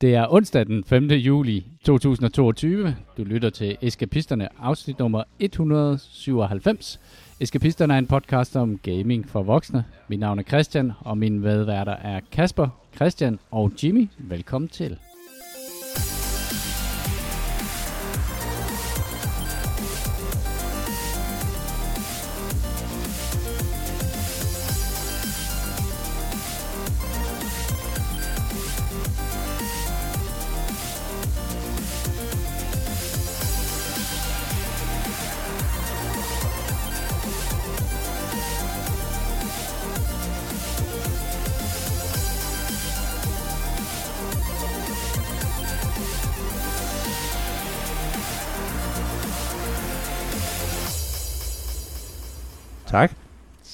Det er onsdag den 5. juli 2022. Du lytter til Eskapisterne, afsnit nummer 197. Eskapisterne er en podcast om gaming for voksne. Mit navn er Christian, og mine medværter er Kasper, Christian og Jimmy. Velkommen til.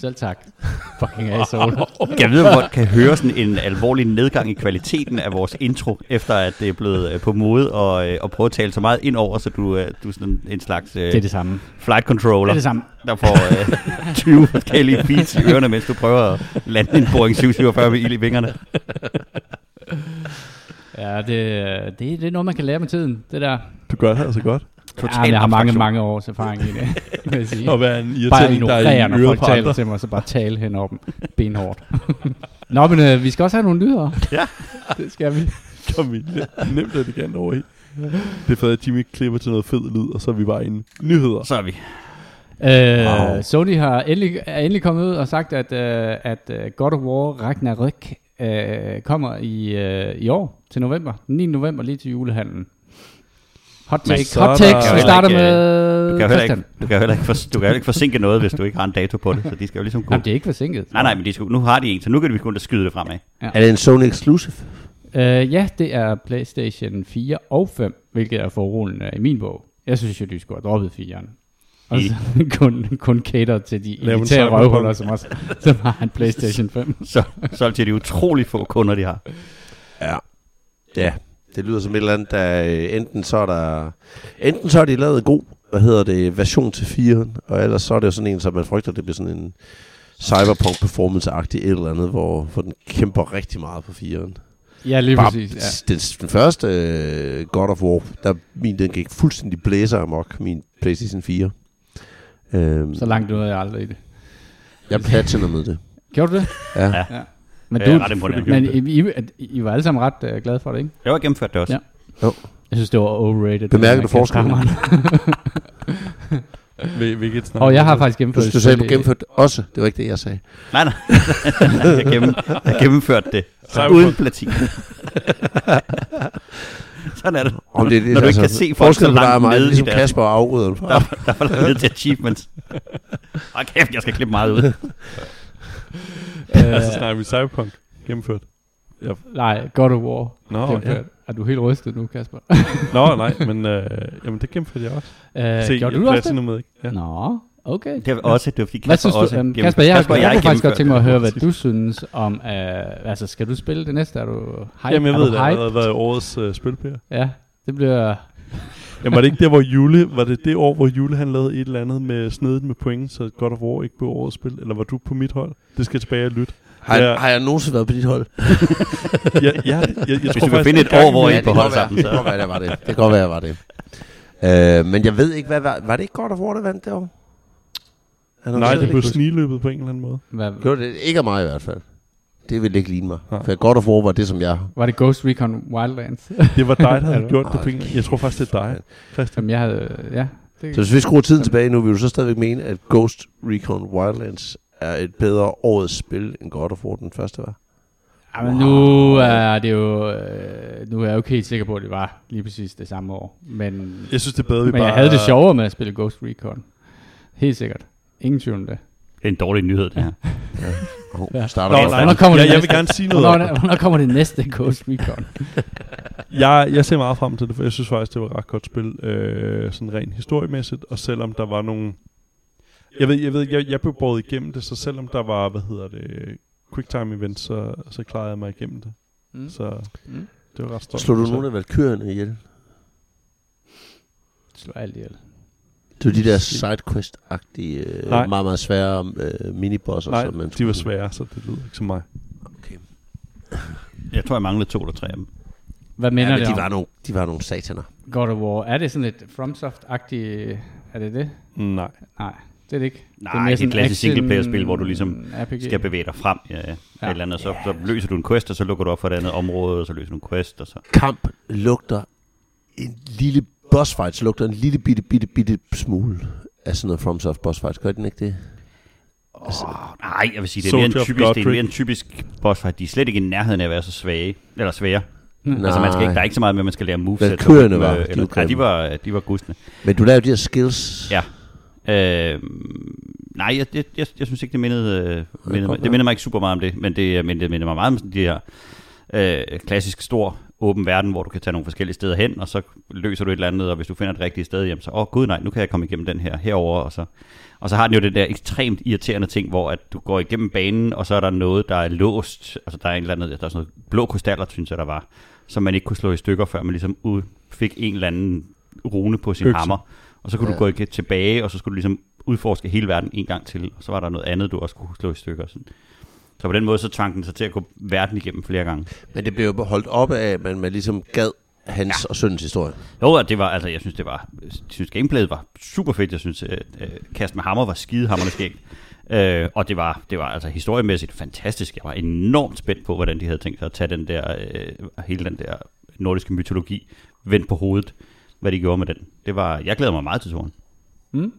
Selv tak. Fucking asshole. Jeg ved, hvor kan høre sådan en alvorlig nedgang i kvaliteten af vores intro, efter at det er blevet øh, på mode og, øh, og prøve at tale så meget ind over, så du, øh, du er sådan en slags Det er det samme. flight controller, Det er det samme. der får øh, 20 forskellige beats i ørerne, mens du prøver at lande en Boeing 747 med ild i vingerne. Ja, det, det, det er noget, man kan lære med tiden. Det der. Du gør det altså godt. Ja, men jeg har mange, mange års erfaring i det, vil jeg sige. At være en Bare irritering, der er i når folk taler til mig, så bare tale hen over dem benhårdt. Nå, men øh, vi skal også have nogle nyheder. Ja. Det skal vi. Kom vi ne- nemt elegant over i. Det er fedt, at Jimmy klipper til noget fed lyd, og så er vi bare inde. Nyheder. Så er vi. Øh, Wow. Sony har endelig, er endelig kommet ud og sagt, at, øh, at øh, God of War Ragnarök øh, kommer i, øh, i år til november. Den 9. november lige til julehandlen. Hot Men take, så er hot der- take. Kan Vi starter ikke, øh, med Du kan jo heller ikke, du kan heller ikke, for, du kan heller ikke forsinke noget, hvis du ikke har en dato på det, så de skal jo ligesom kunne... Jamen, det er ikke forsinket. Nej, nej, men de skal, nu har de en, så nu kan vi kun skyde det fremad. Er det en Sony Exclusive? Øh, ja, det er PlayStation 4 og 5, hvilket er forrullende i min bog. Jeg synes jo, de skulle have droppet 4'eren. Og så kun, kun cater til de elitære røvhuller, som, også, som har en PlayStation 5. Så, så til de utrolig få kunder, de har. Ja. Ja, det lyder som et eller andet, der øh, enten så er der... Enten så er de lavet god, hvad hedder det, version til 4'eren, og ellers så er det jo sådan en, som man frygter, det bliver sådan en cyberpunk performance-agtig et eller andet, hvor, hvor den kæmper rigtig meget på 4'eren. Ja, lige Bare præcis. Ja. den, den første øh, God of War, der min, den gik fuldstændig blæser amok, min PlayStation 4. Øhm, Så langt nåede jeg aldrig i det. jeg platinumede det. Gjorde du det? Ja. Ja. Men, du, er ret men I, I, I, var alle sammen ret uh, glade for det, ikke? Jeg var gennemført det også. Ja. Ja. Jeg synes, det var overrated. Bemærker du forskellen? Hvilket snak? Og jeg har faktisk gennemført Du, du sagde, du gennemførte også. Det var ikke det, jeg sagde. Nej, nej. jeg, gennem, jeg gennemførte det. Cyberpunk. Uden platin. Sådan er det. Om det, det, Når du ikke kan se folk så langt mig, nede i ligesom deres- Kasper og afryderen. Der, der var der ned til achievements. Ej, kæft, jeg skal klippe meget ud. Altså snakker vi Cyberpunk gennemført. Ja. Nej, God of War. Nå, ja. Er du helt rystet nu, Kasper? Nå, nej, men øh, jamen, det gennemførte jeg også. Uh, Se, gjorde jeg du også det? platinumede ikke. Ja. Nå, okay. Det er også, det var fordi Kasper synes du, også um, Kasper, jeg, Kasper jeg, jeg kunne faktisk godt tænke mig at høre, hvad du synes om, uh, altså skal du spille det næste? Er du hype? Jamen, jeg er ved, det har været- årets øh, spil, Per. Ja, det bliver... Jamen, var det ikke der, hvor Jule, var det det år, hvor Jule han lavede et eller andet med snedet med point, så God of War ikke blev årets spil? Eller var du på mit hold? Det skal jeg tilbage og lytte. Har, Ja. har jeg nogensinde været på dit hold? Jeg, jeg, jeg, jeg, jeg Hvis tror du kan faktisk, finde et år, hvor I på det hold godt sammen, Det så- kan godt være, det var det. Det kan godt være, det var det. Øh, men jeg ved ikke, hvad var, var det ikke God of War, der vandt det år? Der Nej, det jeg blev sniløbet på en eller anden måde. Hvad, Gjorde det ikke af mig i hvert fald. Det vil ikke ligne mig. Nej. For God of War var det, som jeg... var det Ghost Recon Wildlands? Det var dig, der havde gjort det anden- Jeg tror faktisk, det er dig, Christian. Som jeg havde... Ja, det, Så hvis vi skruer tiden tilbage nu, vil du så stadigvæk mene, at Ghost Recon Wildlands er et bedre årets spil, end God of War den første var? Ja, men nu er det jo... Øh, nu er jeg jo ikke helt sikker på, at det var lige præcis det samme år. Men, Jeg synes, det er bedre, vi men bare... jeg havde det sjovere med at spille Ghost Recon. Helt sikkert. Ingen tvivl om det. Det er en dårlig nyhed, det her. Oh, Ja. starter Nå, nej, kommer ja, jeg næste? vil gerne sige noget Hvornår, hvornår kommer det næste Ghost Recon? Jeg, jeg ser meget frem til det, for jeg synes faktisk, det var et ret godt spil, øh, sådan rent historiemæssigt, og selvom der var nogle... Jeg ved, jeg, ved, jeg, jeg blev båret igennem det, så selvom der var, hvad hedder det, quicktime events, så, så klarede jeg mig igennem det. Mm. Så Mm. det var ret stolt. Slog du nogle af valkyrerne ihjel? Slå alt ihjel. Det var de der sidequest-agtige, øh, Nej. meget, meget svære øh, minibosser. Nej, som man de var svære, så det lyder ikke som mig. Okay. Jeg tror, jeg manglede to eller tre af dem. Hvad minder ja, det men de om? var, nogle, de var nogle sataner. God of War. Er det sådan lidt FromSoft-agtigt? Er det det? Nej. Nej, det er det ikke. Nej, det er, mere det er et klassisk singleplayer-spil, hvor du ligesom RPG. skal bevæge dig frem ja, ja. Ja. ja. eller andet, så, så løser du en quest, og så lukker du op for et andet område, og så løser du en quest, og så... Kamp lugter en lille boss fights, lugter en lille bitte, bitte, bitte smule af sådan noget FromSoft boss fights. Gør den ikke det? Oh, nej, jeg vil sige, det er, mere en typisk, det er mere en typisk boss fight. De er slet ikke i nærheden af at være så svage, eller svære. Hmm. Altså, man skal ikke, Nej. der er ikke så meget med, at man skal lære moveset. Valkyrierne og var- rytme, de eller, var ja, de var, de var gustne. Men du laver de her skills. Ja. Øh, nej, jeg, jeg, jeg, jeg synes ikke, det mindede, øh, mindede det minder mig ikke super meget om det, men det, men det minder mig meget om sådan de her øh, klassisk stor åben verden, hvor du kan tage nogle forskellige steder hen, og så løser du et eller andet, og hvis du finder et rigtigt sted, jamen så, åh oh, gud nej, nu kan jeg komme igennem den her herover og så, og så har den jo det der ekstremt irriterende ting, hvor at du går igennem banen, og så er der noget, der er låst, altså der er en eller anden, der er sådan noget blå krystaller, synes jeg der var, som man ikke kunne slå i stykker, før man ligesom ud, fik en eller anden rune på sin Økse. hammer, og så kunne Ja. du gå tilbage, og så skulle du ligesom udforske hele verden en gang til, og så var der noget andet, du også kunne slå i stykker. Sådan. Så på den måde, så tvang den sig til at gå verden igennem flere gange. Men det blev jo holdt oppe af, at man, man ligesom gad hans ja. og søndens historie. Jo, det var, altså, jeg synes, det var, jeg synes, gameplayet var super fedt. Jeg synes, øh, øh, kast med hammer var skide hammerende skægt. Øh, og det var, det var altså historiemæssigt fantastisk. Jeg var enormt spændt på, hvordan de havde tænkt sig at tage den der, øh, hele den der nordiske mytologi vendt på hovedet, hvad de gjorde med den. Det var, jeg glæder mig meget til turen. Mm.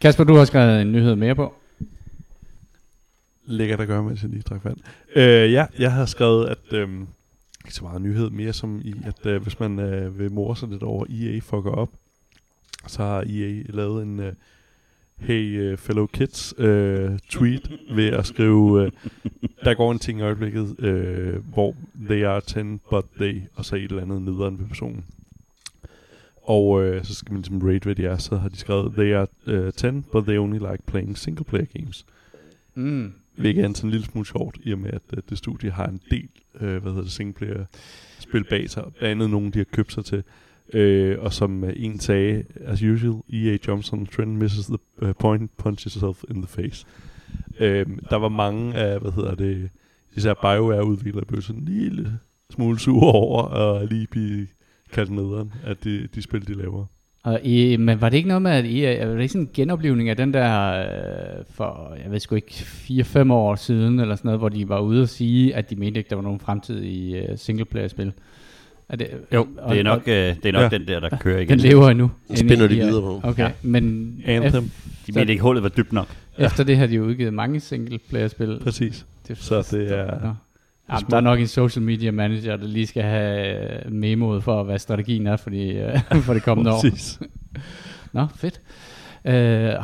Kasper, du har skrevet en nyhed mere på. Lækkert at gøre, mens jeg lige drak vand. Øh, ja, jeg har skrevet, at... Øh, ikke så meget nyhed, mere som i, at øh, hvis man øh, vil morse sig lidt over EA fucker op, så har EA lavet en øh, Hey uh, fellow kids øh, tweet ved at skrive, øh, der går en ting i øjeblikket, øh, hvor they are 10, but they, og så et eller andet nederen ved personen. Og øh, så skal man ligesom rate, hvad de er, så har de skrevet, they are øh, uh, 10, but they only like playing single player games. Mm. Hvilket er en sådan en lille smule sjovt, i og med, at øh, det studie har en del, øh, hvad hedder det, singleplayer spil bag sig. Blandt andet nogen, de har købt sig til. Øh, og som øh, en sagde, as usual, E.A. Johnson, trend misses the uh, point, punches itself in the face. Øh, der var mange af, hvad hedder det, især BioWare-udviklere blev sådan en lille smule sure over at lige blive kaldt nederen, at de, de spil, de laver. Og i, men var det ikke noget med, at I, var det ikke sådan en genoplevning af den der, øh, for jeg ved sgu ikke, 4-5 år siden, eller sådan noget, hvor de var ude og sige, at de mente ikke, der var nogen fremtid i uh, singleplayer-spil? Er det, Jo, og- det er nok, og- øh, det er nok Ja. den der, der kører Den igen. lever endnu. Den spænder inde de videre på. Okay, Ja. men Anthem, De mente ikke, hullet var dybt nok. efter det har de jo udgivet mange singleplayer-spil. præcis. Det Så det er- Nå. Ja, der er nok en social media manager, der lige skal have øh, memoet for, hvad strategien er for, de, øh, for det kommende år. Præcis. Nå, fedt. Uh,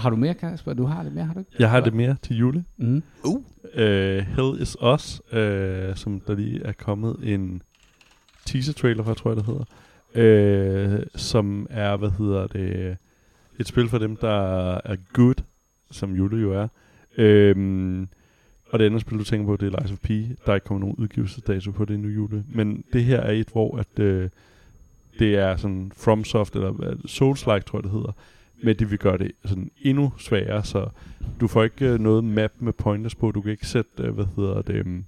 har du mere, Kasper? Du har det mere, har du ikke? Jeg har det mere til jule. Mm. uh, Hell is Us, uh, som der lige er kommet en teaser trailer for, tror jeg det hedder, uh, som er, hvad hedder det, et spil for dem, der er good, som Jule jo er. Um, og det andet spil, du tænker på, det er Lies of P. Der er ikke kommet nogen udgivelsesdato på det nu, Jule. Men det her er et, hvor at, øh, det er sådan FromSoft, eller Souls-like, tror jeg det hedder. Men det vil gøre det sådan endnu sværere, så du får ikke øh, noget map med pointers på. Du kan ikke sætte, øh, hvad hedder det, um,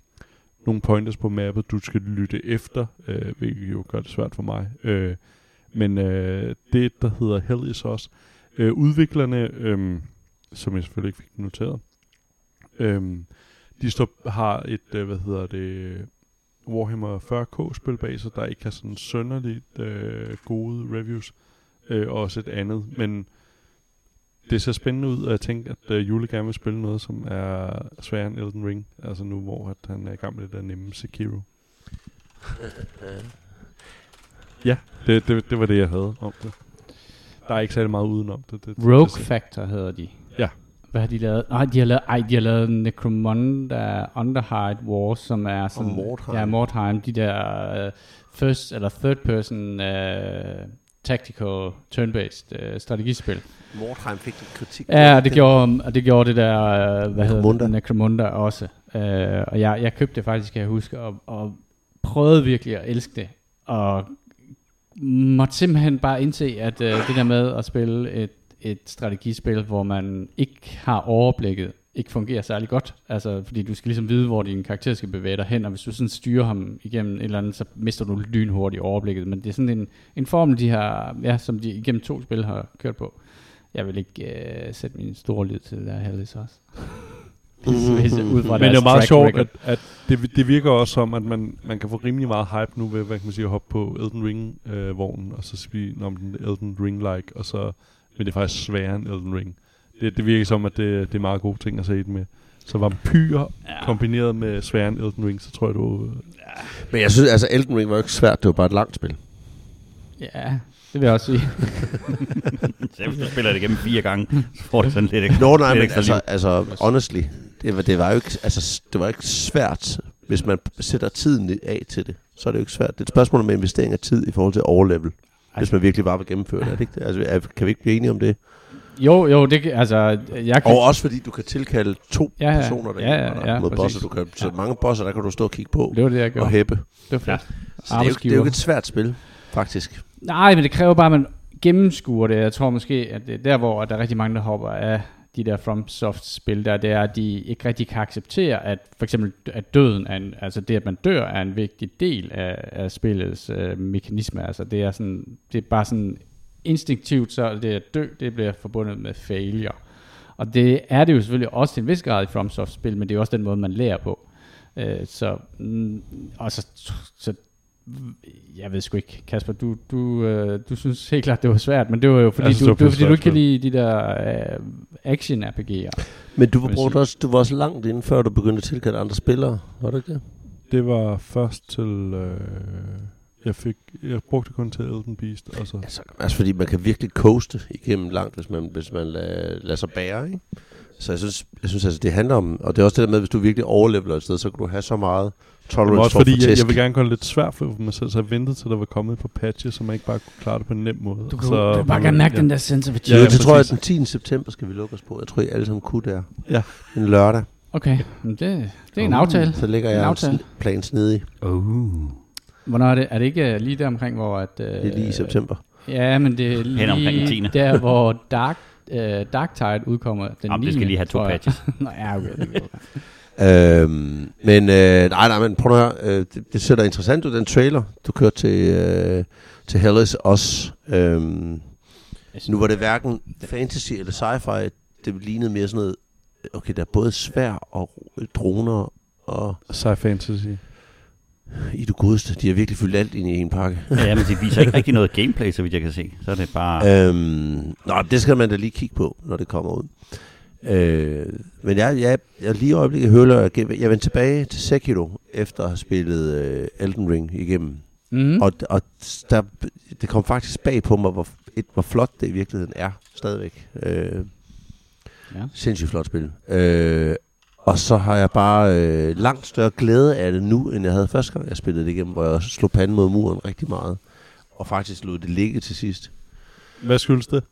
nogle pointers på mappet. Du skal lytte efter, øh, hvilket jo gør det svært for mig. Øh, men øh, det, der hedder Hell is Us, øh, udviklerne, øh, som jeg selvfølgelig ikke fik noteret, øh, de står, har et, øh, hvad hedder det, Warhammer 40k-spil bag sig, der ikke har sådan sønderligt øh, gode reviews, øh, og også et andet, men det ser spændende ud, og jeg tænker, at uh, Jule gerne vil spille noget, som er sværere end Elden Ring. Altså nu, hvor at han er i gang med det der nemme Sekiro. Ja, det, det, det var det, jeg havde om det. Der er ikke særlig meget udenom det. det, det Rogue det, Factor hedder de. Ja. Hvad har de lavet? Nej, de har lavet, ej, de har lavet Necromunda Underhide Wars, som er sådan... Mordheim. Ja, Mordheim. De der uh, first eller third person uh, tactical turn-based uh, strategispil. Mordheim fik lidt kritik. Ja, og det gjorde, og det gjorde det der, uh, hvad hedder Necromunda. det, Necromunda også. Uh, og jeg, jeg købte det faktisk, kan jeg huske, og, og prøvede virkelig at elske det. Og måtte simpelthen bare indse, at uh, det der med at spille et, et strategispil, hvor man ikke har overblikket ikke fungerer særlig godt. Altså, fordi du skal ligesom vide, hvor din karakter skal bevæge dig hen, og hvis du sådan styrer ham igennem et eller andet, så mister du lynhurtigt overblikket. Men det er sådan en, en formel, de har, ja, som de igennem to spil har kørt på. Jeg vil ikke øh, sætte min store lid til der Hellis også. Ud fra Men det er meget sjovt, at, at det, det virker også som, at man, man kan få rimelig meget hype nu ved, hvad kan man sige, at hoppe på Elden Ring-vognen, og så sige, om den Elden Ring-like, og så, men det er faktisk sværere end Elden Ring. Det, det virker som, at det, det er meget gode ting at se det med. Så vampyrer Ja. kombineret med sværere end Elden Ring, så tror jeg, du... Men jeg synes, altså Elden Ring var jo ikke svært, det var bare et langt spil. Ja, det vil jeg også sige. Så hvis du spiller det igennem fire gange, så får det sådan lidt ekstra. Nå, nej, lidt men altså, liv. altså honestly, det var, det var jo ikke, altså, det var ikke svært, hvis man sætter tiden af til det. Så er det jo ikke svært. Det er et spørgsmål om investering af tid i forhold til overlevel. Hvis man virkelig bare vil gennemføre det, er det ikke det? Altså, er, kan vi ikke blive enige om det? Jo, jo, det altså, jeg kan... Og også fordi du kan tilkalde to Ja, ja. personer, der Ja, ja, dig ja, mod præcis. bosser. Du kan, så Ja. mange bosser, der kan du stå og kigge på Det var det, jeg og gjorde. hæppe. Det var fedt. Så det er, jo, det er jo ikke et svært spil, faktisk. Nej, men det kræver bare, at man gennemskuer det. Jeg tror måske, at det er der, hvor der er rigtig mange, der hopper af de der FromSoft-spil, der det er, at de ikke rigtig kan acceptere, at for eksempel at døden, er en, altså det, at man dør, er en vigtig del af, af spillets øh, mekanisme. Altså det er, sådan, det er bare sådan instinktivt, så det at dø, det bliver forbundet med failure. Og det er det jo selvfølgelig også til en vis grad i FromSoft-spil, men det er jo også den måde, man lærer på. Øh, så, mm, og så, så jeg ved sgu ikke, Kasper, du, du, øh, du synes helt klart, det var svært, men det var jo fordi, synes, du, det var fordi du ikke kan lide de der øh, action-RPG'er. Men du var, brugt også, du var også langt inden, før du begyndte at tilkalde andre spillere. Var det ikke det? Det var først til... Øh, jeg fik... Jeg brugte kun til Elden Beast, og så... Altså, altså fordi man kan virkelig coaste igennem langt, hvis man, hvis man lader, lader sig bære, ikke? Så jeg synes, jeg synes altså, det handler om, og det er også det der med, hvis du virkelig overleveler et sted, så kan du have så meget tolerance også for fordi, jeg, jeg vil gerne gøre det lidt svært for mig selv, så jeg ventede til, der var kommet et par patches, så man ikke bare kunne klare det på en nem måde. Du kan, så, du kan bare gerne mærke den der sense of Ja, Ja, ja, ja, det tror jeg, den 10. september skal vi lukke os på. Jeg tror, I alle sammen kunne der. Ja. En lørdag. Okay, men det, det er en aftale. Så ligger jeg en aftale. plan snedig. Uh. Hvornår er det? Er det ikke øh, lige der omkring, hvor... At, øh, Det er lige i september. Ja, men det er Hen omkring lige 10.. der, hvor Dark, øh, Dark Tide udkommer den Jamen, 9. det skal lige have to patches. Nå, ja, okay. Det. Øhm, men øh, nej, nej, men prøv at høre. Øh, det, det ser da interessant ud, den trailer, du kørte til, øh, til Hellas også. Øhm, nu var det hverken fantasy eller sci-fi. Det lignede mere sådan noget, okay, der er både svær og droner og Sci fantasy. i det godeste. De har virkelig fyldt alt ind i en pakke. Ja, men det viser ikke rigtig noget gameplay, så vidt jeg kan se. Så er det bare... Øhm, nå, det skal man da lige kigge på, når det kommer ud. Øh, men jeg, jeg, jeg lige i øjeblikket høler, jeg, jeg vendte tilbage til Sekiro, efter at have spillet øh, Elden Ring igennem. Mhm. Mm. Og, og der, det kom faktisk bag på mig, hvor, et, hvor flot det i virkeligheden er stadigvæk. Øh, Ja. sindssygt flot spil. Øh, og så har jeg bare øh, langt større glæde af det nu, end jeg havde første gang, jeg spillede det igennem, hvor jeg slog panden mod muren rigtig meget. Og faktisk lod det ligge til sidst. Hvad skyldes det?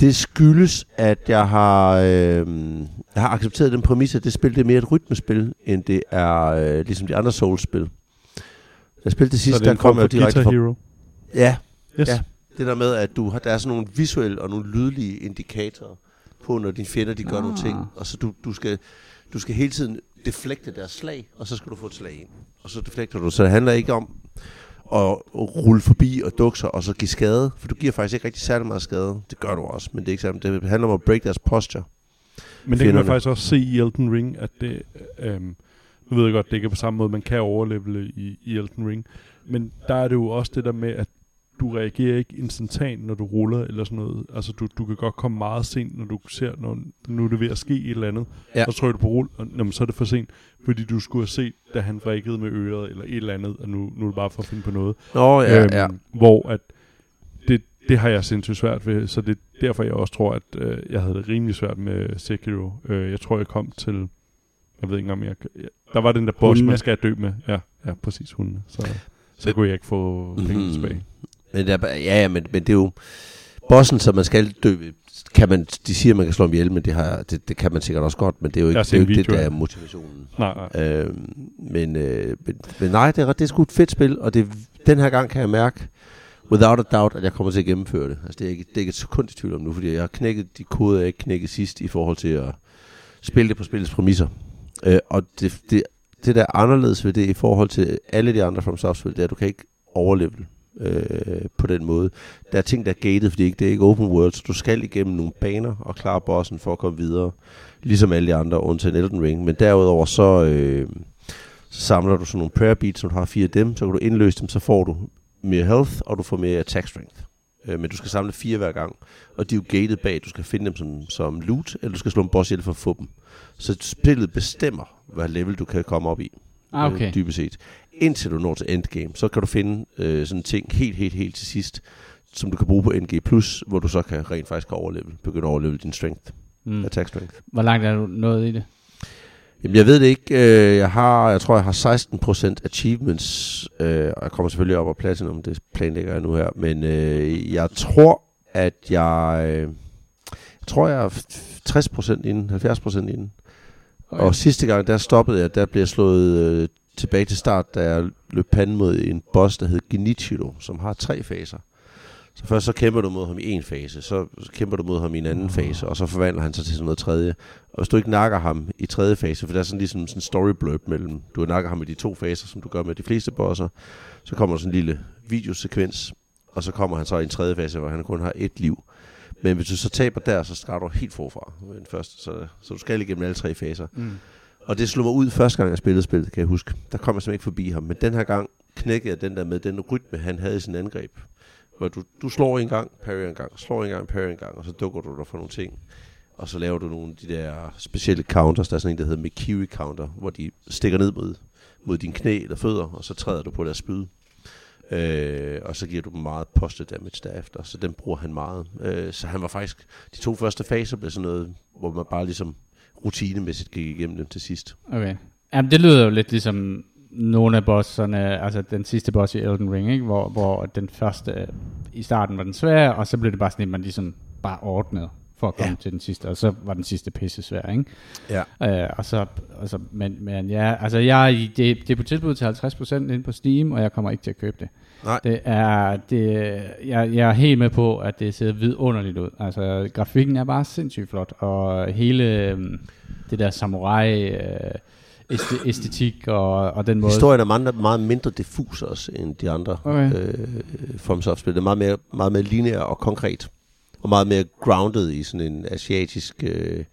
Det skyldes, at jeg har, øh, jeg har accepteret den præmis, at det spil det er mere et rytmespil, end det er øh, ligesom de andre Souls-spil. Jeg spillede det så sidste, det er der kom jeg direkte fra... Hero. Ja, Yes. Ja. det der med, at du har, der er sådan nogle visuelle og nogle lydlige indikatorer på, når dine fjender de gør Ah. nogle ting. Og så du, du, skal, du skal hele tiden deflekte deres slag, og så skal du få et slag ind. Og så deflekter du. Så det handler ikke om at rulle forbi og dukke sig, og så give skade. For du giver faktisk ikke rigtig særlig meget skade. Det gør du også, men det er ikke særlig. Det handler om at break deres posture. Men det kan man faktisk også se i Elden Ring, at det... Øhm, nu ved jeg godt, det ikke er på samme måde, man kan overlevele i, i Elden Ring. Men der er det jo også det der med, at du reagerer ikke instantant, når du ruller eller sådan noget. Altså, du, du kan godt komme meget sent, når du ser, når nu er det ved at ske et eller andet. Ja. Og så trykker du på rull, og jamen, så er det for sent. Fordi du skulle have set, da han vrikkede med øret, eller et eller andet, og nu, nu er det bare for at finde på noget. Nå, ja, ja. Hvor at det, det har jeg sindssygt svært ved, så det er derfor, jeg også tror, at øh, jeg havde det rimelig svært med Sekiro. Øh, jeg tror, jeg kom til... Jeg ved ikke om jeg... jeg der var den der boss, man skal dø med. Ja, ja præcis, hundene. Så, så kunne jeg ikke få penge Mhm. tilbage. Men der, er ja, ja, men, men det er jo... Bossen, som man skal dø kan man, de siger, at man kan slå ham ihjel, men det, har, det, det kan man sikkert også godt, men det er jo ikke, det, er jo ikke det, der er motivationen. Nej, nej. Øh, men, øh, men, men nej, det er, det er sgu et fedt spil, og det, den her gang kan jeg mærke, without a doubt, at jeg kommer til at gennemføre det. Altså, det er ikke, det er ikke et sekund i tvivl om nu, fordi jeg har knækket de koder, jeg ikke knækkede sidst i forhold til at spille det på spillets præmisser. Øh, og det, det, det, der er anderledes ved det i forhold til alle de andre From Software, det er, at du kan ikke overlevel øh, på den måde. Der er ting, der er gated, fordi det er ikke open world, så du skal igennem nogle baner og klare bossen for at komme videre, ligesom alle de andre, undtagen Elden Ring. Men derudover så, øh, så samler du sådan nogle prayer beats, som du har fire af dem, så kan du indløse dem, så får du mere health, og du får mere attack strength. Øh, men du skal samle fire hver gang, og de er jo gated bag, du skal finde dem som, som loot, eller du skal slå en boss ihjel for at få dem. Så spillet bestemmer, hvad level du kan komme op i, Ah, okay. øh, dybest set. Indtil du når til endgame, så kan du finde øh, sådan ting helt, helt, helt til sidst, som du kan bruge på NG+, hvor du så kan rent faktisk overlevel, begynde at overlevel din strength, Mm. mm. attack strength. Hvor langt er du nået i det? Jamen, jeg ved det ikke. Øh, Jeg har, jeg tror, jeg har 16% achievements, øh, og jeg kommer selvfølgelig op på platinum, det planlægger jeg nu her, men øh, jeg tror, at jeg, øh, jeg tror, jeg er 60% inden, 70% inden. Okay. Og sidste gang, der stoppede jeg, der blev jeg slået øh, tilbage til start, da jeg løb panden mod en boss, der hed Genichiro, som har tre faser. Så først så kæmper du mod ham i en fase, så kæmper du mod ham i en anden fase, og så forvandler han sig til sådan noget tredje. Og hvis du ikke nakker ham i tredje fase, for der er sådan ligesom sådan en story blurb mellem, du nakker ham i de to faser, som du gør med de fleste bosser, så kommer der sådan en lille videosekvens, og så kommer han så i en tredje fase, hvor han kun har et liv. Men hvis du så taber der, så starter du helt forfra med den første, så, så du skal igennem alle tre faser. Mm. Og det slog mig ud første gang, jeg spillede spillet, kan jeg huske. Der kom jeg simpelthen ikke forbi ham. Men den her gang knækkede jeg den der med den rytme, han havde i sin angreb. Hvor du, du slår en gang, parry en gang, slår en gang, parry en gang, og så dukker du der for nogle ting. Og så laver du nogle af de der specielle counters. Der er sådan en, der hedder Mikiri counter, hvor de stikker ned mod, mod din knæ eller fødder, og så træder du på deres spyd. Øh, og så giver du dem meget poste damage derefter, så den bruger han meget. Øh, så han var faktisk, de to første faser blev sådan noget, hvor man bare ligesom rutinemæssigt gik igennem dem til sidst. Okay. Jamen, det lyder jo lidt ligesom nogle af bosserne, altså den sidste boss i Elden Ring, ikke? Hvor, hvor den første i starten var den svære, og så blev det bare sådan, at man ligesom bare ordnede for at komme ja. Til den sidste, og så var den sidste pisse svær, ikke? Ja. Øh, og så, altså, men, men ja, altså jeg er det, det er på tilbud til 50% inde på Steam, og jeg kommer ikke til at købe det. Nej. Det er, det, jeg, jeg er helt med på, at det ser vidunderligt ud. Altså, grafikken er bare sindssygt flot, og hele øhm, det der samurai øh, æste- æstetik og, og den måde... Historien er meget, meget mindre diffus også, end de andre Okay. øh, FromSoft-spil. Det er meget mere, meget mere lineær og konkret. Og meget mere grounded i sådan en asiatisk... Øh,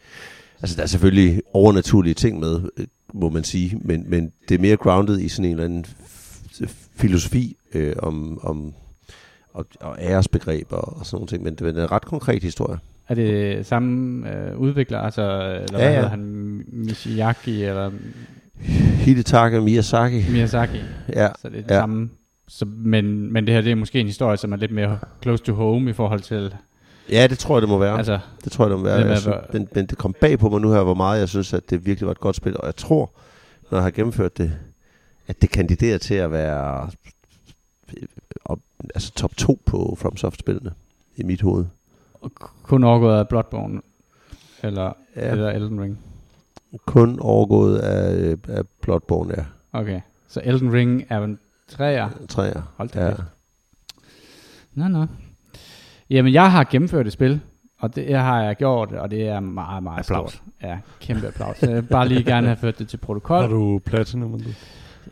altså, der er selvfølgelig overnaturlige ting med, øh, må man sige. Men, men det er mere grounded i sådan en eller anden filosofi øh, om, om og, og æresbegreber og sådan nogle ting. Men det er en ret konkret historie. Er det samme øh, udvikler, altså, eller Ja, hvad ja. hedder han, Miyazaki eller Hidetaka Miyazaki. Miyazaki? Ja, Så det er det Ja. samme. Så, men, men det her det er måske en historie, som er lidt mere close to home i forhold til... ja, det tror jeg, det må være. Altså, Det tror jeg, det må være. Jeg synes, men, men det kom bag på mig nu her, hvor meget jeg synes, at det virkelig var et godt spil. Og jeg tror, når jeg har gennemført det, at det kandiderer til at være øh, op, altså top 2 på FromSoft-spillene i mit hoved. kun overgået af Bloodborne, eller, ja. Eller Elden Ring. Kun overgået af, af Bloodborne, ja. Okay, så Elden Ring er en træer. Træer. Hold da Ja. ja. Nå, nå. Jamen, jeg har gennemført et spil, og det har jeg gjort, og det er meget, meget Applaus. stort. Ja, kæmpe applaus. Jeg vil bare lige gerne have ført det til protokol. Har du platinum?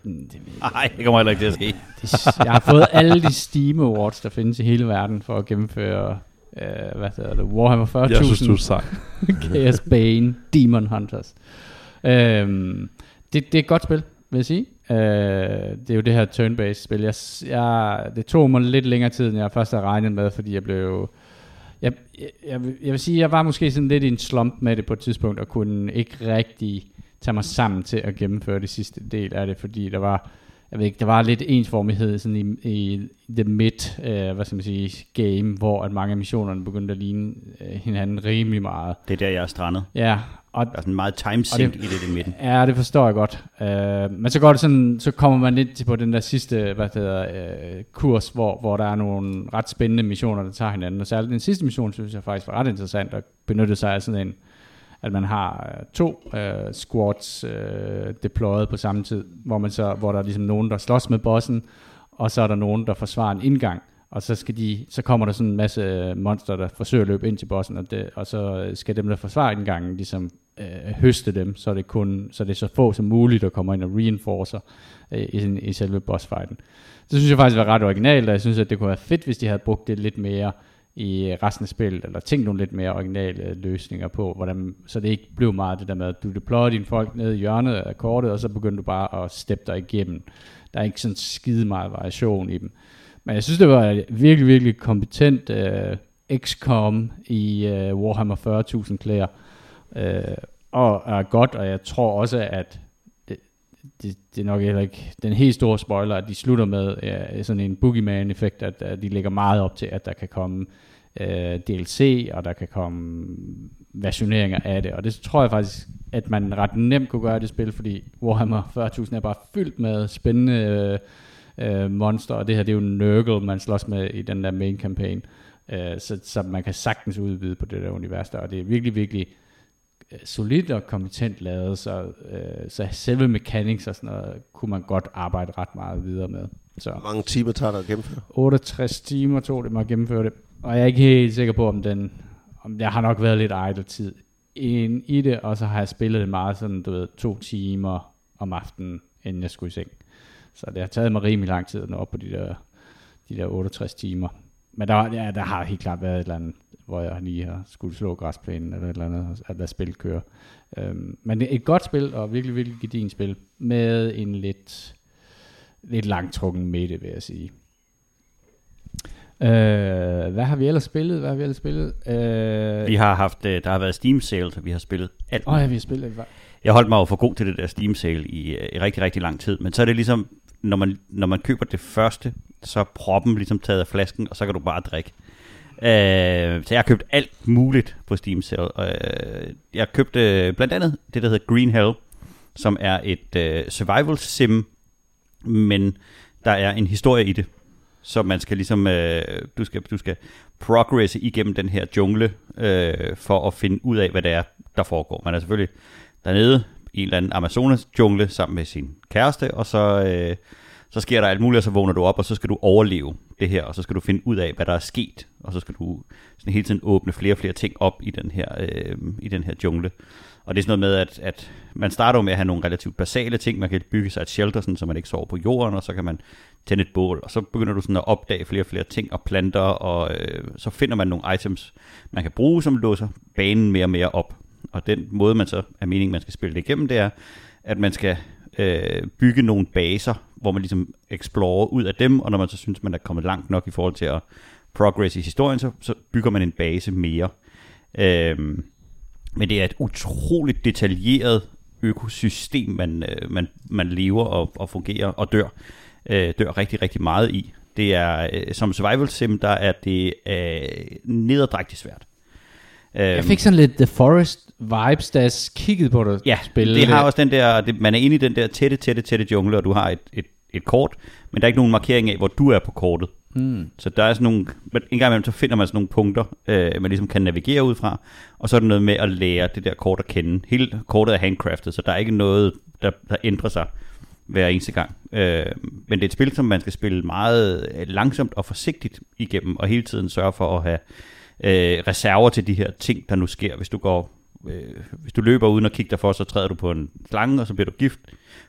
Mm, Det, Nej, det kommer heller ikke til at ske. det, jeg har fået alle de Steam Awards, der findes i hele verden, for at gennemføre, øh, hvad hedder det, Warhammer 40.000. Jeg synes, du er sej. Chaos Bane, Demon Hunters. Øhm, det, det er et godt spil, vil jeg sige. Øh, det er jo det her turn-based spil. Jeg, jeg, det tog mig lidt længere tid, end jeg først havde regnet med, fordi jeg blev... Jeg, jeg, jeg, vil- jeg vil sige, jeg var måske sådan lidt i en slump med det på et tidspunkt, og kunne ikke rigtig tage mig sammen til at gennemføre det sidste del af det, fordi der var, jeg ved ikke, der var lidt ensformighed sådan i, i the mid, øh, hvad skal man sige, game, hvor at mange af missionerne begyndte at ligne øh, hinanden rimelig meget. Det er der, jeg er strandet. Ja, og Der er sådan meget time sink i det i midten. Ja, det forstår jeg godt. Uh, men så går det sådan, så kommer man lidt til på den der sidste, hvad hedder, uh, kurs, hvor, hvor der er nogle ret spændende missioner, der tager hinanden. Og særligt den sidste mission, synes jeg faktisk var ret interessant, at benytte sig af sådan en, at man har øh, to øh, squads øh, deployet på samme tid, hvor, man så, hvor der er ligesom nogen, der slås med bossen, og så er der nogen, der forsvarer en indgang. Og så, skal de, så kommer der sådan en masse øh, monster, der forsøger at løbe ind til bossen, og, det, og så øh, skal dem, der forsvarer indgangen, ligesom øh, høste dem, så det kun så det er så få som muligt, der kommer ind og reinforcer øh, i, i selve bossfighten. Det synes jeg faktisk var ret originalt, og jeg synes, at det kunne være fedt, hvis de havde brugt det lidt mere i resten af spillet, eller tænk nogle lidt mere originale løsninger på, hvordan, så det ikke blev meget det der med, at du deployer dine folk ned i hjørnet af kortet, og så begynder du bare at steppe dig igennem. Der er ikke sådan skide meget variation i dem. Men jeg synes, det var et virkelig, virkelig kompetent øh, uh, XCOM i uh, Warhammer 40.000 klæder. Uh, og er godt, og jeg tror også, at det, det, det er nok heller ikke den helt store spoiler, at de slutter med ja, sådan en boogeyman-effekt, at, at de lægger meget op til, at der kan komme uh, DLC, og der kan komme versioneringer af det. Og det tror jeg faktisk, at man ret nemt kunne gøre det spil, fordi Warhammer 40.000 er bare fyldt med spændende uh, monster, og det her det er jo Nurgle, man slås med i den der main campaign. Uh, så, så man kan sagtens udvide på det der univers der, og det er virkelig, virkelig øh, solidt og kompetent lavet, så, øh, så selve mechanics og sådan noget, kunne man godt arbejde ret meget videre med. Så Hvor mange timer tager der at gennemføre? 68 timer tog det mig at gennemføre det, og jeg er ikke helt sikker på, om den, om jeg har nok været lidt idle tid ind i det, og så har jeg spillet det meget sådan, du ved, to timer om aftenen, inden jeg skulle i seng. Så det har taget mig rimelig lang tid at nå op på de der, de der 68 timer. Men der, ja, der har helt klart været et eller andet, hvor jeg lige har skulle slå græsplænen eller et eller andet, at lade spil køre. Øhm, men det er et godt spil, og virkelig, virkelig gedin spil, med en lidt, lidt langtrukken midte, vil jeg sige. Øh, hvad har vi ellers spillet? Hvad har vi ellers spillet? Øh, Vi har haft, øh, der har været Steam sale, så vi har spillet alt. Åh, oh, ja, vi har spillet. Jeg holdt mig jo for god til det der Steam sale i, øh, i rigtig, rigtig lang tid. Men så er det ligesom, når man, når man køber det første, så er proppen ligesom taget af flasken, og så kan du bare drikke. Øh, så jeg har købt alt muligt på Steam sale. Øh, jeg købte blandt andet det, der hedder Green Hell, som er et øh, survival sim, men der er en historie i det. Så man skal ligesom, øh, du, skal, du skal progresse igennem den her jungle, øh, for at finde ud af, hvad det er, der foregår. Man er selvfølgelig dernede i en eller anden Amazonas jungle sammen med sin kæreste, og så, øh, så sker der alt muligt, og så vågner du op, og så skal du overleve det her, og så skal du finde ud af, hvad der er sket, og så skal du sådan hele tiden åbne flere og flere ting op i den her, øh, i den her jungle. Og det er sådan noget med, at, at man starter med at have nogle relativt basale ting. Man kan bygge sig et shelter, sådan, så man ikke sover på jorden, og så kan man tænde et bål. Og så begynder du sådan at opdage flere og flere ting og planter, og øh, så finder man nogle items, man kan bruge, som låser banen mere og mere op. Og den måde, man så er meningen, man skal spille det igennem, det er, at man skal øh, bygge nogle baser, hvor man ligesom explorer ud af dem, og når man så synes, man er kommet langt nok i forhold til at progress i historien, så, så bygger man en base mere. Øh, men det er et utroligt detaljeret økosystem, man, øh, man, man lever og, og fungerer og dør, øh, dør rigtig, rigtig meget i. Det er, øh, som survival sim, der er det øh, nederdrægtigt svært. Jeg fik sådan lidt The Forest vibes, jeg kiggede på det ja, spille. det har også den der, det, man er inde i den der tætte, tætte, tætte jungle, og du har et, et, et kort, men der er ikke nogen markering af, hvor du er på kortet. Hmm. Så der er sådan nogle, men en gang imellem, så finder man sådan nogle punkter, øh, man ligesom kan navigere ud fra, og så er det noget med at lære det der kort at kende. Hele kortet er handcraftet, så der er ikke noget, der, der ændrer sig hver eneste gang. Øh, men det er et spil, som man skal spille meget øh, langsomt og forsigtigt igennem, og hele tiden sørge for at have øh, reserver til de her ting, der nu sker. Hvis du går øh, hvis du løber uden at kigge dig for, så træder du på en slange, og så bliver du gift,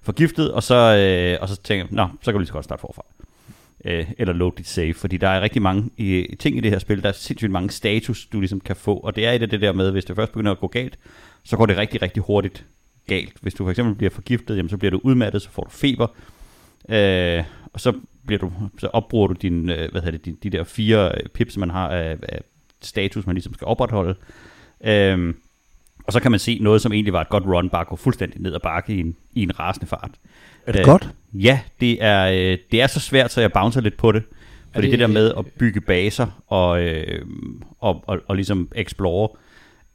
forgiftet, og så, øh, og så tænker du, nå, så kan du lige så godt starte forfra. Øh, eller load dit save, fordi der er rigtig mange øh, ting i det her spil, der er sindssygt mange status, du ligesom kan få, og det er et af det der med, hvis det først begynder at gå galt, så går det rigtig, rigtig hurtigt galt. Hvis du for eksempel bliver forgiftet, jamen, så bliver du udmattet, så får du feber, øh, og så, bliver du, så opbruger du din, øh, hvad hedder det, de, de der fire pips, man har af, af status, man ligesom skal opretholde. Øh, og så kan man se noget, som egentlig var et godt run, bare gå fuldstændig ned ad bakke i en, i en rasende fart. Er det Øh, godt? Ja, det er, øh, det er så svært, så jeg bouncer lidt på det. Fordi det, det- det der med at bygge baser og, øh, og, og, og ligesom explore